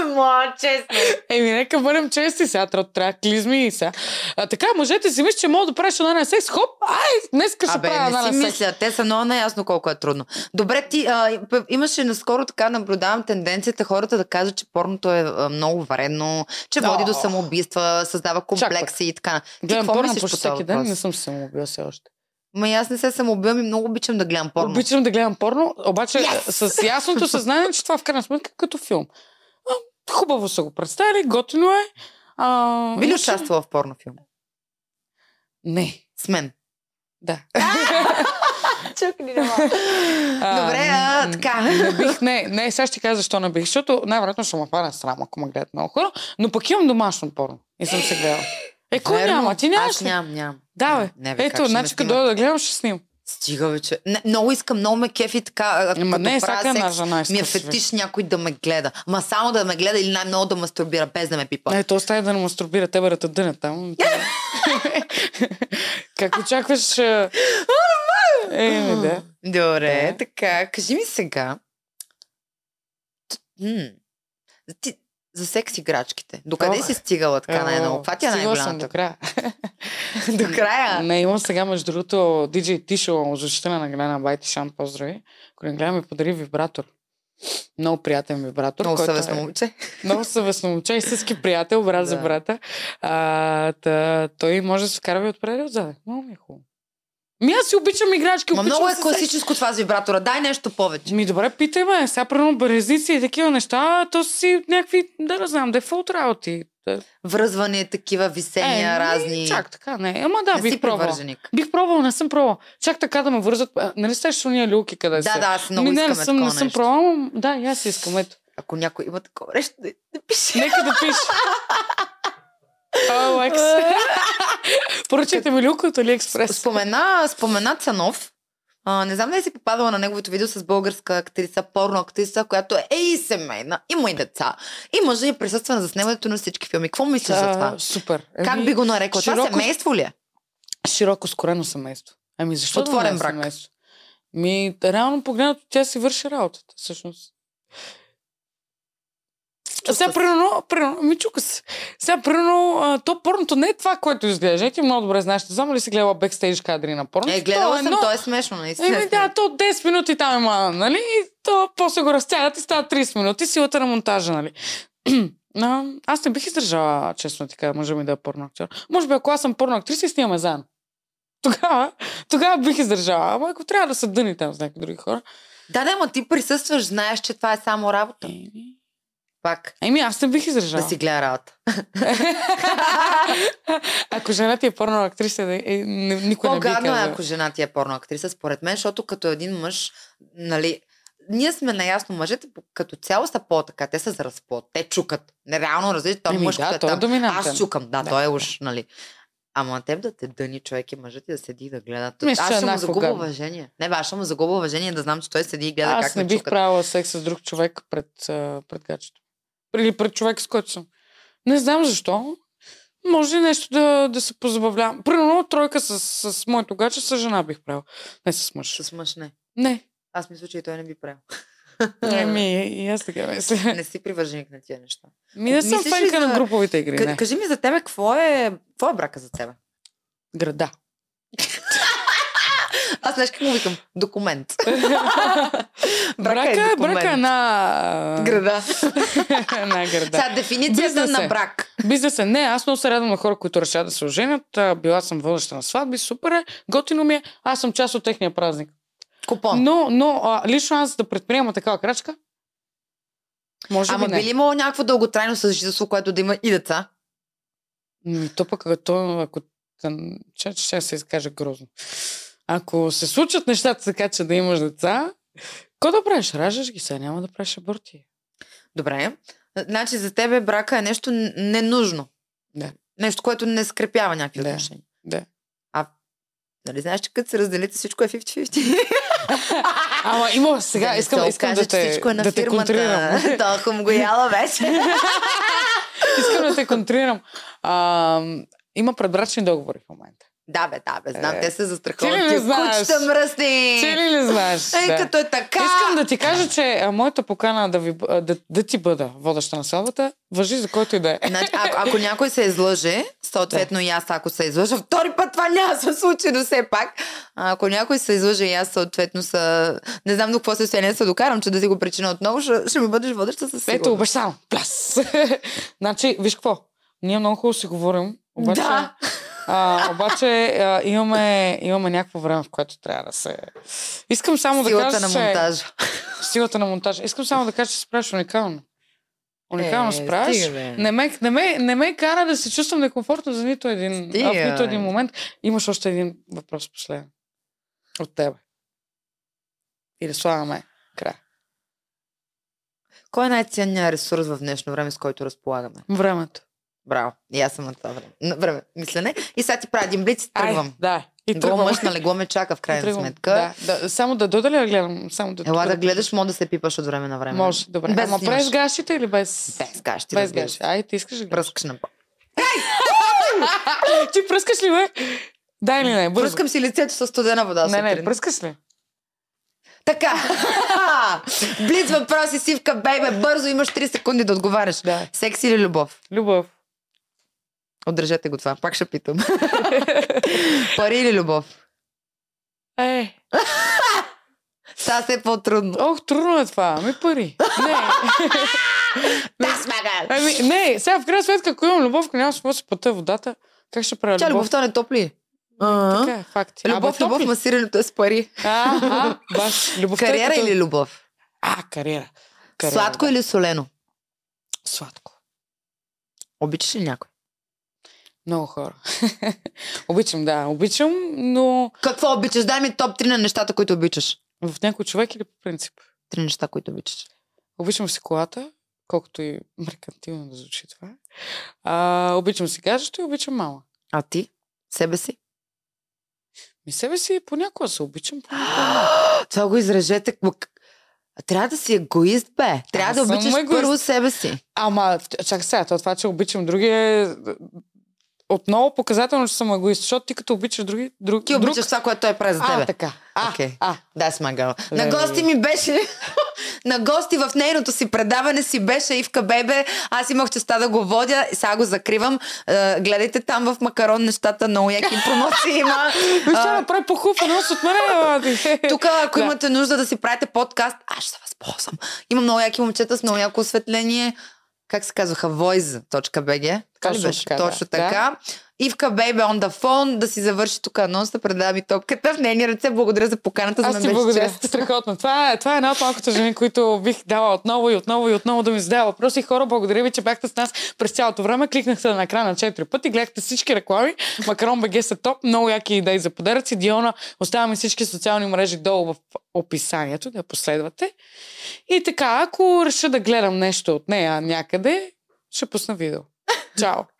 A: Мога, честно.
B: Еми, нека бъдем чести сега, трябва, клизми и сега. А, така, мъжете си мислят, че могат да правиш анален секс, хоп, ай, днес ще
A: Абе,
B: правя
A: не си
B: анален секс.
A: мисля, те са много наясно колко е трудно. Добре, ти а, имаше наскоро така, наблюдавам тенденцията хората да кажат, че порното е а, много вредно, че води до
B: О.
A: самоубийства, създава комплекси и така. Ти
B: Гледам
A: какво
B: порно почти всеки ден, не съм се самоубила все още.
A: Ма аз не се самоубивам и много обичам да гледам порно.
B: Обичам да гледам порно, обаче
A: Yes!
B: с ясното съзнание, че това в крайна сметка е като филм. Хубаво са го представили, готино е. А,
A: Би ли участвала в порнофилм?
B: Не,
A: С мен.
B: да.
A: Чукни. Добре, а, така.
B: Не бих, не, не, сега ще кажа защо не бих, защото най-вероятно ще ме пара срам, ако ме гледат много хора, но пък имам домашно порно и съм се гледала. Е, кой няма? Ти нямаш
A: Аз нямам, нямам.
B: Да, бе.
A: Не, бе, как
B: Ето, значи като дойда да гледам, ще снимам.
A: Стига вече. Не, много искам, много ме кефи така.
B: Ама не, всяка една жена
A: Ми е фетиш някой да ме гледа. Ма само да ме гледа или най-много да мастурбира, без да ме пипа.
B: Не, то става да не мастурбира, те те дънят там. как очакваш... Еми, да.
A: Добре,
B: Да.
A: така. Кажи ми сега. Ти, за секс играчките. Докъде
B: Ох.
A: си стигала така най-много? Каква ти е най-голямата?
B: до края.
A: До края.
B: Не, имам сега, между другото, DJ Тишо, защитена на Глена Байтишан, поздрави. Глена ми подари вибратор. Много приятен вибратор.
A: Много съвестно
B: е-
A: момче.
B: Много съвестно момче, истински приятел, брат за
A: Да.
B: брата. А, та, той може да се вкарва и отпред и отзаде. Много ми е хубаво. Ми аз си обичам играчки.
A: Ма много е класическо това с вибратора. Дай нещо повече.
B: Ми добре, питай ме. Сега примерно белезници и такива неща, то си някакви, да не знам, дефолт работи. Да.
A: Връзване, такива висения,
B: Е,
A: разни.
B: Чак така, не. Ама да,
A: не
B: бих
A: привърженик.
B: Бих пробвала, не съм пробвала. Чак така да ме вързат. А, Нали сте уния люлки къде
A: Да,
B: са?
A: да, аз много
B: Ми, не,
A: искам
B: не съм, не съм но Да, и аз искам. Ето.
A: Ако някой има такова нещо, да, да пише.
B: Нека да пише. Екс. Поръчайте ми люлка от Алиекспрес.
A: Спомена, спомена Цанов. А, не знам дали си попадала на неговото видео с българска актриса, порно актриса, която е и семейна, има и деца. И мъжа и присъства на заснемането на всички филми. Какво мислиш за това?
B: Супер.
A: Как
B: Еми,
A: би го нарекла? Това
B: широко-
A: семейство ли е?
B: Широко скорено семейство. Ами защо
A: Отворен
B: да е
A: брак.
B: семейство? Ми, реално погледнато, тя си върши работата, всъщност.
A: Чувства
B: сега,
A: се.
B: примерно, примерно, ми чука се. Сега, примерно, то порното не е това, което изглежда. Ти много добре знаеш, не знам ли си гледала бекстейдж кадри на порно.
A: Е, гледала съм, то е смешно, наистина.
B: Еми да, то 10 минути там има, нали? И то после го разтягат и става 30 минути, силата на монтажа, нали? А, аз не бих издържала, честно ти кажа, мъжа ми да е порно актьор. Може би ако аз съм порно актриса и снимаме заедно. Тогава, тогава бих издържала. Ама ако трябва да се дъни там с някакви други хора.
A: Да, да, ма ти присъстваш, знаеш, че това е само работа.
B: Еми,
A: Пак.
B: еми аз не бих издържала.
A: Да си гледа работа.
B: ако жена ти е порно актриса, е, не, никой не би
A: По-гадно е,
B: казал.
A: ако жена ти е порно актриса, според мен, защото като един мъж, нали, ние сме наясно, мъжете като цяло са по-така, те са за разплод, те чукат. Нереално различно, той
B: Еми,
A: мъж,
B: да,
A: е
B: той е
A: там. Аз чукам, да,
B: Да.
A: той е уж, нали. Ама теб да те дъни човек и мъжът ти да седи и да гледа.
B: Мисля,
A: аз
B: е
A: ще му загубя
B: гадно.
A: уважение. Не, бе, аз ще му загубя уважение да знам, че той седи и гледа
B: Аз
A: как
B: не
A: ме
B: бих
A: чукат.
B: правила секс с друг човек пред, пред гачето. Или пред човек, с който съм. Не знам защо. Може нещо да, да се позабавлявам. Примерно тройка с, с моето гаче с жена бих правил. Не с мъж.
A: С мъж не.
B: Не.
A: Аз мисля, че и той не би правил.
B: Еми, и аз така мисля.
A: не си привърженик на тия неща.
B: Ми не съм фенка
A: за-
B: на груповите игри.
A: К-
B: Не.
A: кажи ми за тебе, какво е, какво е брака за тебе?
B: Града.
A: Аз как му викам? Документ.
B: Брака,
A: е
B: брака,
A: документ.
B: брака на...
A: Града.
B: на града.
A: Сега, дефиницията
B: Бизнес е.
A: на брак.
B: Бизнеса. Не, аз много се радвам на хора, които решават да се оженят. Била съм водеща на сватби, супер е, готино ми е. Аз съм част от техния празник.
A: Купон.
B: Но, но а, лично аз да предприема такава крачка, може
A: Ама
B: би не.
A: би ли имало някакво дълготрайно съжителство, което да има и деца?
B: Ми, то пък, ако, ако че ще се изкаже грозно. Ако се случат нещата така, че да имаш деца, какво да правиш? Раждаш ги, сега няма да правиш аборти.
A: Добре. Значи за тебе брака е нещо ненужно.
B: Да.
A: Нещо, което не скрепява някакви
B: Да.
A: отношения.
B: Да.
A: Нали знаеш, че като се разделите, всичко е 50-50.
B: Ама има сега,
A: Да
B: искам,
A: се
B: искам да те,
A: всичко е на
B: да те
A: фирмата.
B: контрирам.
A: Толкова му го яла вече.
B: Искам да те контрирам. А, има предбрачни договори в момента.
A: Да, бе, да, бе, знам,
B: Е.
A: те се
B: Ти не
A: Тия
B: знаеш?
A: Кучета мръсни!
B: Ти ли не знаеш?
A: Ей,
B: Да.
A: като е така!
B: Искам да ти кажа, че а, моята покана да, ви, да, да ти бъда водеща на сватбата, въжи за който и да е.
A: Значи, ако, ако някой се излъже, съответно и аз ако се излъжа, втори път това няма да се случи до все пак. А, ако някой се излъже и аз съответно са... Не знам до какво състояние се докарам, че да си го причина отново, ще, ще ми бъдеш водеща със
B: Ето,
A: сигурност.
B: обещавам. Пляс! значи, виж какво? Ние много хубаво си говорим, обаче,
A: Да.
B: А, обаче а, имаме, имаме някакво време, в което трябва да се... Искам само
A: Силата
B: да кажа,
A: на
B: че...
A: монтажа.
B: Силата на монтажа. Искам само да кажа, че се уникално. Уникално
A: Е,
B: се
A: стига.
B: Не ме, не, ме, не ме кара да се чувствам некомфортно за нито един,
A: Стига,
B: а, в нито един момент. Имаш още един въпрос последен. От тебе. И да слагаме край.
A: Кой е най-ценният ресурс в днешно време, с който разполагаме?
B: Времето.
A: Браво. И аз съм на това време. На време мислене. И сега ти правя един блиц и тръгвам.
B: да. И
A: Гол
B: тръгвам.
A: мъж на легло ме чака в крайна
B: тръгвам.
A: сметка.
B: Да, да, само да дода ли да гледам? Само да
A: Ела да
B: да
A: гледаш, мога да се пипаш от време на време.
B: Може, добре.
A: Без
B: Ама през гащите или без?
A: Без гащи.
B: Без
A: разбира
B: гащи.
A: се.
B: Ай, ти искаш да гледаш.
A: Пръскаш на.
B: Ти пръскаш ли, бе? Дай или не? Бързо.
A: Пръскам си лицето с студена вода.
B: Не, не, пръскаш ли?
A: Така. Блиц въпроси, сивка, бейбе. Бързо имаш 3 секунди да отговаряш.
B: Да.
A: Секс или любов?
B: Любов.
A: Отдържете го това. Пак ще питам. Пари или любов?
B: Е,
A: Става все по-трудно.
B: ох, трудно е това. Ами пари. Не.
A: Да, смага.
B: Ами, не, сега в крайна сметка, ако имам любов, ако нямам какво да си плата водата, как ще правя
A: Тя
B: любов?
A: любовта не топли.
B: Така е, факти.
A: Любов, любов, масирането е с пари.
B: А, а, баш, любовта е
A: Кариера
B: като...
A: или любов?
B: А, кариера. кариера
A: Сладко
B: да.
A: или солено?
B: Сладко.
A: Обичаш ли някой?
B: Много хора. обичам, да, обичам, но
A: Какво обичаш? Дай ми топ 3 на нещата, които обичаш.
B: в някой човек или по принцип.
A: Три неща, които обичаш.
B: Обичам си колата, колкото и меркантилно да звучи това. А, обичам си гаджето и обичам мама.
A: А ти? Себе си?
B: Ми себе си понякога се обичам, понякога.
A: Това го изрежете. Трябва да си егоист, бе. Трябва
B: Аз
A: да обичаш
B: егоист.
A: първо себе си.
B: Ама, чакай сега, то това, че обичам други е отново показателно, че съм егоист, защото ти като обичаш други, друг,
A: Ти
B: друг...
A: обичаш това, което той прави за
B: А,
A: тебе.
B: така. А,
A: Окей.
B: а,
A: Да, смагала.
B: Леле.
A: На гости ми беше... на гости в нейното си предаване си беше Ивка Бебе. Аз имах честа да го водя. Сега го закривам. Е, гледайте там в Макарон нещата. Много яки промоции има.
B: Виж,
A: А,
B: това направи по-хубав анонс от мен.
A: Тук, ако имате нужда да си правите подкаст, аз ще се възползвам. Има много яки момчета с много яко осветление. Как се казваха? Voice.bg. Така
B: Точно така, да.
A: Ивка Бейбе on the phone. Да си завърши тук анонс, да предава ми топката в нейни ръце. Благодаря за поканата. За
B: Аз ти благодаря.
A: чест.
B: Страхотно. Това е, това е една от малкото жени, които бих дала отново и отново и отново да ми задава въпроси. Хора, благодаря ви, че бяхте с нас през цялото време. Кликнахте на екрана 4 пъти, гледахте всички реклами. Макарон БГ са топ. Много яки идеи за подаръци. Диона, оставяме всички социални мрежи долу в описанието, да я последвате. И така, ако реша да гледам нещо от нея някъде, ще пусна видео. Чао!